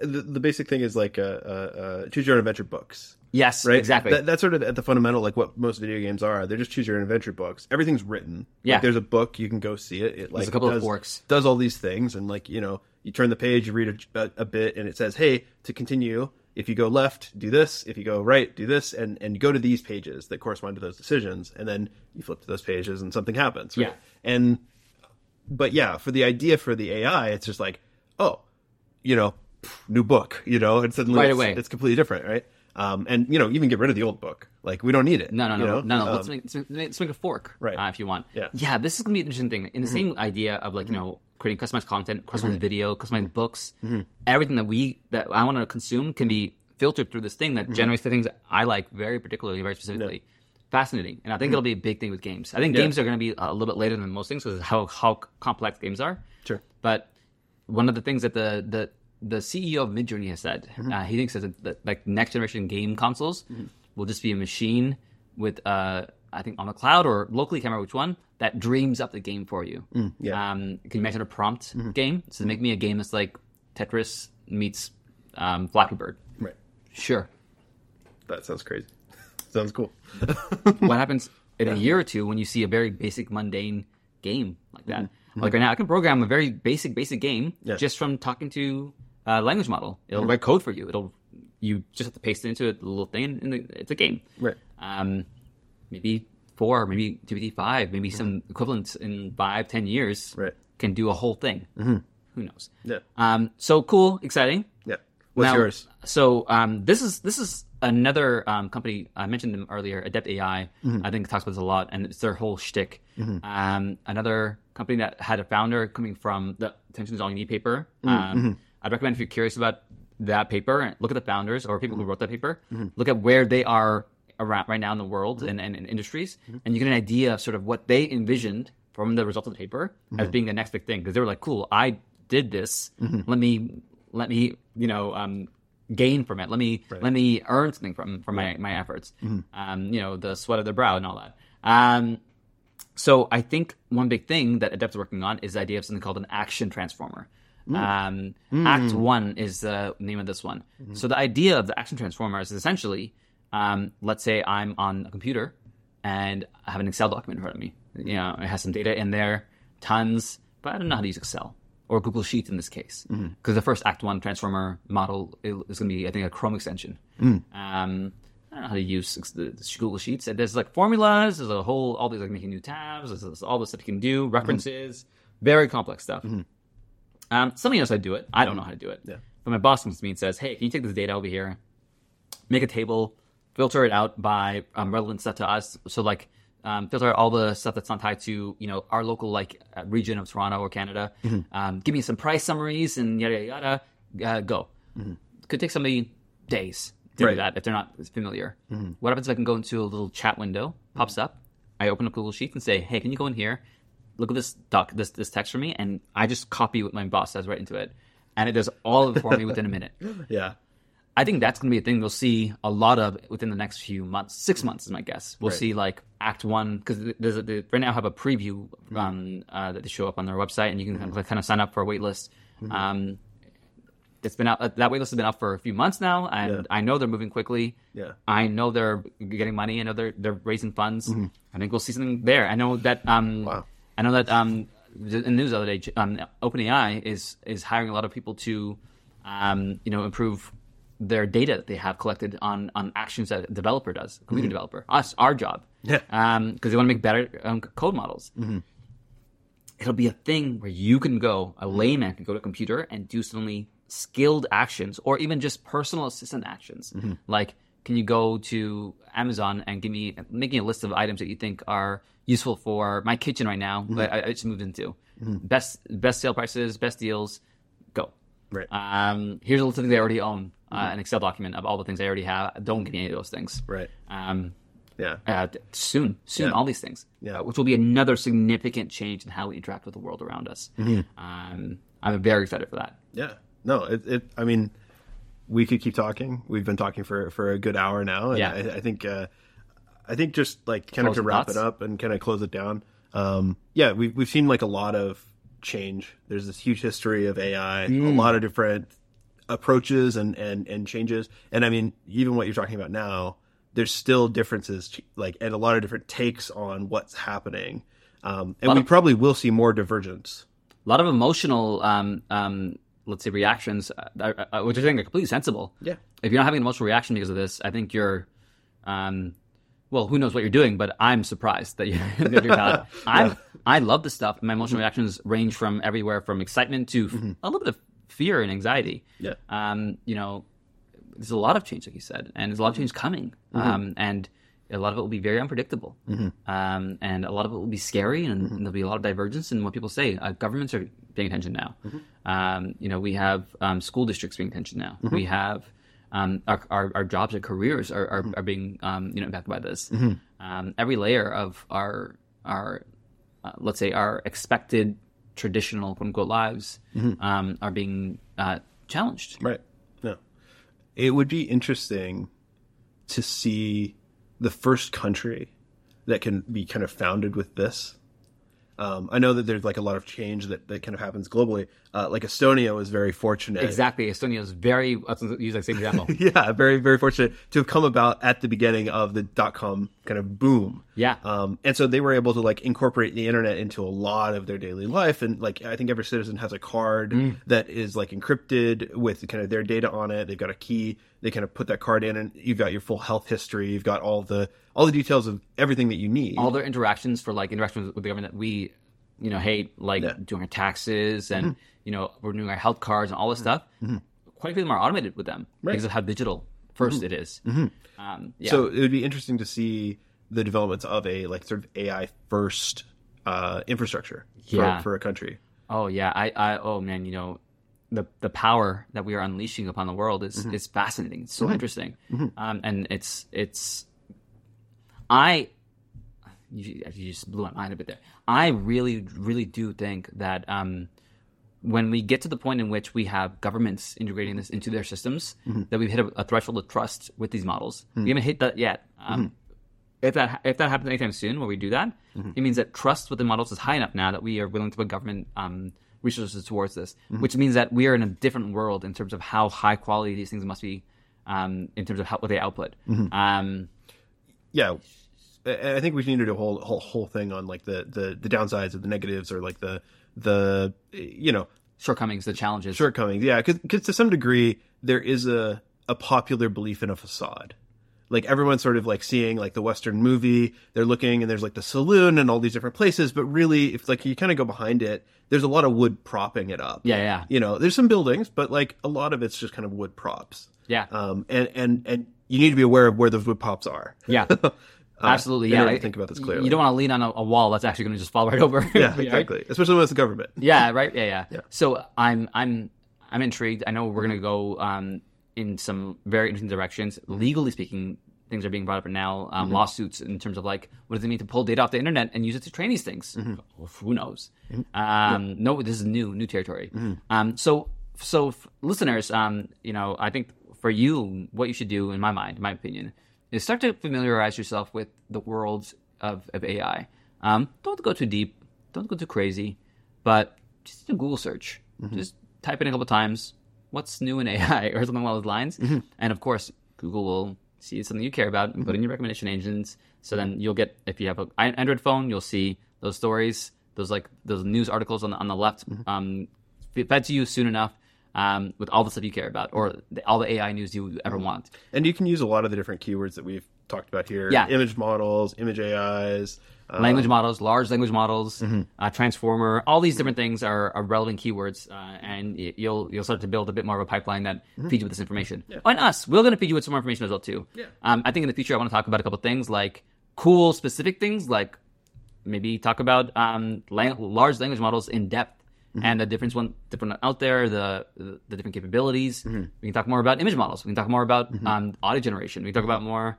the, the basic thing is like uh, uh, uh, choose your own adventure books. yes Right, exactly That, that's sort of at the fundamental, like what most video games are. They're just choose your own adventure books. Everything's written. Yeah. like, there's a book you can go see it. It like a couple of does, forks. does all these things, and like you know, you turn the page, you read a, a, a bit, and it says, "Hey, to continue, if you go left, do this. If you go right, do this," and and you go to these pages that correspond to those decisions, and then you flip to those pages, and something happens. Right? Yeah. and but yeah, for the idea for the AI, it's just like, oh, you know, new book, you know, and suddenly Right it's, away. it's completely different, right? Um, and you know, even get rid of the old book. Like we don't need it. No, no, no, know? no, no. Um, let's, make, let's, make, a fork, Right. Uh, if you want. Yeah. Mm-hmm. yeah. This is gonna be an interesting thing. In the same idea of like you know creating customized content, customized Mm-hmm. video, customized books, everything that we that I want to consume can be filtered through this thing Mm-hmm. that generates the things I like very particularly, very specifically. Fascinating, and I think Mm-hmm. it'll be a big thing with games. I think games are going to be a little bit later than most things because how how complex games are. Sure. But one of the things that the the the CEO of Midjourney has said, Mm-hmm. uh, he thinks that, that like next generation game consoles will just be a machine with uh, I think on the cloud or locally, can't which one that dreams up the game for you. Mm, yeah. Mm-hmm. Um, can you imagine a prompt game? So make me a game that's like Tetris meets um, Flappy Bird. right. Sure. That sounds crazy. *laughs* sounds cool. *laughs* what happens in a year or two when you see a very basic, mundane game like that? Like right now, I can program a very basic, basic game Mm-hmm. Yeah. just from talking to a language model. It'll write code for you. It'll you just have to paste it into a little thing, and it's a game. Right. Um, maybe four, maybe GPT five, maybe some equivalents in five, ten years. Mm-hmm. Right. Can do a whole thing. Who knows? Yeah. Um, so cool, exciting. Yeah. What's Now- yours? So um, this is this is another um, company I mentioned them earlier, Adept AI. Mm-hmm. I think talks about this a lot, and it's their whole shtick. Um, another company that had a founder coming from the Attention is All You Need paper. Mm-hmm. Um, I'd recommend if you're curious about that paper, look at the founders or people Mm-hmm. who wrote that paper. Look at where they are around right now in the world and, and, and industries, Mm-hmm. and you get an idea of sort of what they envisioned from the results of the paper as Mm-hmm. being the next big thing because they were like, "Cool, I did this. Let me let me you know um, gain from it. Let me let me earn something from from my my efforts. Um, you know, the sweat of their brow and all that. Um, so I think one big thing that Adept's working on is the idea of something called an action transformer. Um, Act One is the name of this one. So the idea of the action transformer is essentially, um, let's say I'm on a computer and I have an Excel document in front of me. You know, it has some data in there, tons, but I don't know how to use Excel or Google Sheets in this case because the first Act One transformer model is going to be, I think, a Chrome extension. Um, uh, don't know how to use the, the Google Sheets. And there's like formulas. There's a whole all these like making new tabs. There's, there's all this stuff you can do. References, very complex stuff. Um, somebody else to do it. I don't know how to do it. Yeah. But my boss comes to me and says, "Hey, can you take this data over here, make a table, filter it out by um, relevant stuff to us? So like." Um, filter out all the stuff that's not tied to you know our local like uh, region of Toronto or Canada. Um, give me some price summaries and yada yada. yada. Uh, go. Could take somebody days to Right. do that if they're not familiar. What happens if I can go into a little chat window, pops up, I open up Google Sheets and say, "Hey, can you go in here, look at this doc, this this text for me?" And I just copy what my boss says right into it, and it does all of it for me within a minute. *laughs* Yeah. I think that's going to be a thing we'll see a lot of within the next few months. Six months is my guess. We'll Right. see like Act One because they right now have a preview um, uh, that they show up on their website, and you can kind of, kind of sign up for a wait list. Um, it's been out. That wait list has been out for a few months now, and Yeah. I know they're moving quickly. Yeah. I know they're getting money. I know they're they're raising funds. I think we'll see something there. I know that. Um, Wow. I know that um, in the news the other day, um, OpenAI is is hiring a lot of people to, um, you know, improve their data that they have collected on on actions that a developer does, a computer mm-hmm. developer, us, our job, Yeah. Um, because they want to make better um, code models. Mm-hmm. It'll be a thing where you can go, a layman can go to a computer and do suddenly skilled actions, or even just personal assistant actions, mm-hmm. like. Can you go to Amazon and give me making a list of items that you think are useful for my kitchen right now that I, I just moved into? Best best sale prices, best deals, go. Right. Um, here's a list of things I already own, uh, an Excel document of all the things I already have. Don't me any of those things. Right. Um, Yeah. uh, soon, soon, Yeah. all these things, Yeah. uh, which will be another significant change in how we interact with the world around us. Mm-hmm. Um, I'm very excited for that. Yeah. No, it, it I mean, we could keep talking. We've been talking for for a good hour now, and Yeah. I, I think uh, I think just like kind of to wrap thoughts? it up and kind of close it down. Um, yeah, we've we've seen like a lot of change. There's this huge history of AI, a lot of different approaches and and and changes. And I mean, even what you're talking about now, there's still differences, like and a lot of different takes on what's happening. Um, and we of- probably will see more divergence. A lot of emotional, um, um, let's say, reactions, uh, which I think are completely sensible. Yeah. If you're not having an emotional reaction because of this, I think you're, um, well, who knows what you're doing, but I'm surprised that you're, *laughs* that you're not. *laughs* I'm, I love this stuff. My emotional reactions range from everywhere from excitement to a little bit of fear and anxiety. Yeah. Um, you know, there's a lot of change, like you said, and there's a lot of change coming. Um, and a lot of it will be very unpredictable. Um, and a lot of it will be scary, and, and there'll be a lot of divergence in what people say. Uh, governments are paying attention now. Um, you know, we have um, school districts paying attention now. We have um, our, our, our jobs and careers are, are, are being um, you know impacted by this. Um, every layer of our our uh, let's say our expected traditional quote unquote lives um, are being uh, challenged. Right. No. It would be interesting to see the first country that can be kind of founded with this. Um, I know that there's like a lot of change that, that kind of happens globally. Uh, like Estonia was very fortunate. Exactly, Estonia is very. Let's use that same example. *laughs* Yeah, very, very fortunate to have come about at the beginning of the dot com kind of boom. Yeah. Um, and so they were able to like incorporate the internet into a lot of their daily life. And like, I think every citizen has a card Mm. that is like encrypted with kind of their data on it. They've got a key. They kind of put that card in and you've got your full health history. You've got all the, all the details of everything that you need. all their interactions for like interactions with the government that we, you know, hate, like Yeah. doing our taxes and Mm-hmm. you know renewing our health cards and all this stuff. Quite a few of them are automated with them because of how digital 1st it is. Um, yeah. Mm-hmm. So it would be interesting to see the developments of a like sort of AI first, uh, infrastructure for, for a country. Oh yeah, I, I oh man, you know, the the power that we are unleashing upon the world is is fascinating. It's so interesting, um, and it's it's. I, you, you just blew my mind a bit there. I really really do think that um, when we get to the point in which we have governments integrating this into their systems, that we've hit a, a threshold of trust with these models. We haven't hit that yet. Um, if that if that happens anytime soon, where we do that, it means that trust with the models is high enough now that we are willing to put government um, resources towards this, which means that we are in a different world in terms of how high quality these things must be, um, in terms of how what they output. Um, yeah I I think we need to do a whole whole whole thing on like the the the downsides or the negatives or like the the you know shortcomings, the challenges. shortcomings. Yeah, because to some degree there is a a popular belief in a facade. Like everyone's sort of like seeing like the Western movie. They're looking and there's like the saloon and all these different places, but really, if like you kind of go behind it, there's a lot of wood propping it up. Yeah, yeah. You know, there's some buildings, but like a lot of it's just kind of wood props. Yeah. Um, and and and you need to be aware of where those wood props are. Yeah. *laughs* Absolutely, in yeah. to think about this clearly. You don't want to lean on a, a wall that's actually going to just fall right over. Yeah, *laughs* Right? exactly. Especially when it's the government. Yeah, right. Yeah, Yeah, yeah, So I'm I'm I'm intrigued. I know we're gonna go um, in some very interesting directions. Legally speaking, things are being brought up right now. Um, Lawsuits in terms of like what does it mean to pull data off the internet and use it to train these things? Well, who knows? Um, No, this is new new territory. Um, so so f- listeners, um, you know, I think for you, what you should do, in my mind, in my opinion, is start to familiarize yourself with the worlds of, of AI. Um, don't go too deep, don't go too crazy, but just do a Google search. Just type in a couple times, what's new in *laughs* AI or something along those lines. And of course, Google will see something you care about and put in your recommendation engines. So then you'll get, if you have an Android phone, you'll see those stories, those like those news articles on the, on the left, um, fed to you soon enough um, with all the stuff you care about or the, all the AI news you ever want. And you can use a lot of the different keywords that we've talked about here. Yeah. Image models, image AIs. Uh, language models, large language models, uh, transformer, all these different things are, are relevant keywords, uh, and y- you'll you'll start to build a bit more of a pipeline that feeds you with this information. And us, we're going to feed you with some more information as well too. Yeah. Um, I think in the future I want to talk about a couple things like cool specific things, like maybe talk about um, lang- large language models in depth. And the difference one different out there, the the, the different capabilities. We can talk more about image models. We can talk more about um, audio generation. We can talk about more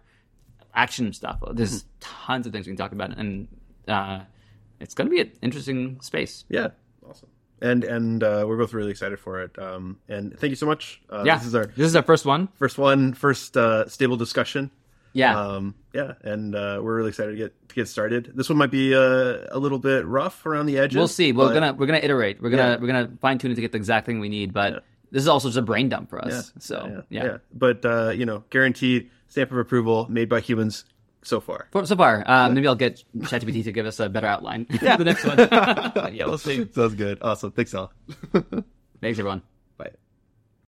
action stuff. There's tons of things we can talk about, and uh, it's going to be an interesting space. Yeah. Awesome. And and uh, we're both really excited for it. Um, and thank you so much. Uh, Yeah, This is our this is our first one. first one, first uh, stable discussion. Yeah, Um, yeah, and uh, we're really excited to get to get started. This one might be uh, a little bit rough around the edges. we'll see. We're but- gonna we're gonna iterate. We're gonna Yeah. we're gonna fine tune it to get the exact thing we need. But this is also just a brain dump for us. So yeah. But uh, you know, guaranteed stamp of approval made by humans so far. For, so far, uh, maybe I'll get ChatGPT to give us a better outline. *laughs* Yeah, the next one. yeah, *laughs* we'll see. Sounds good. Awesome. Thanks, all. *laughs* Thanks, everyone.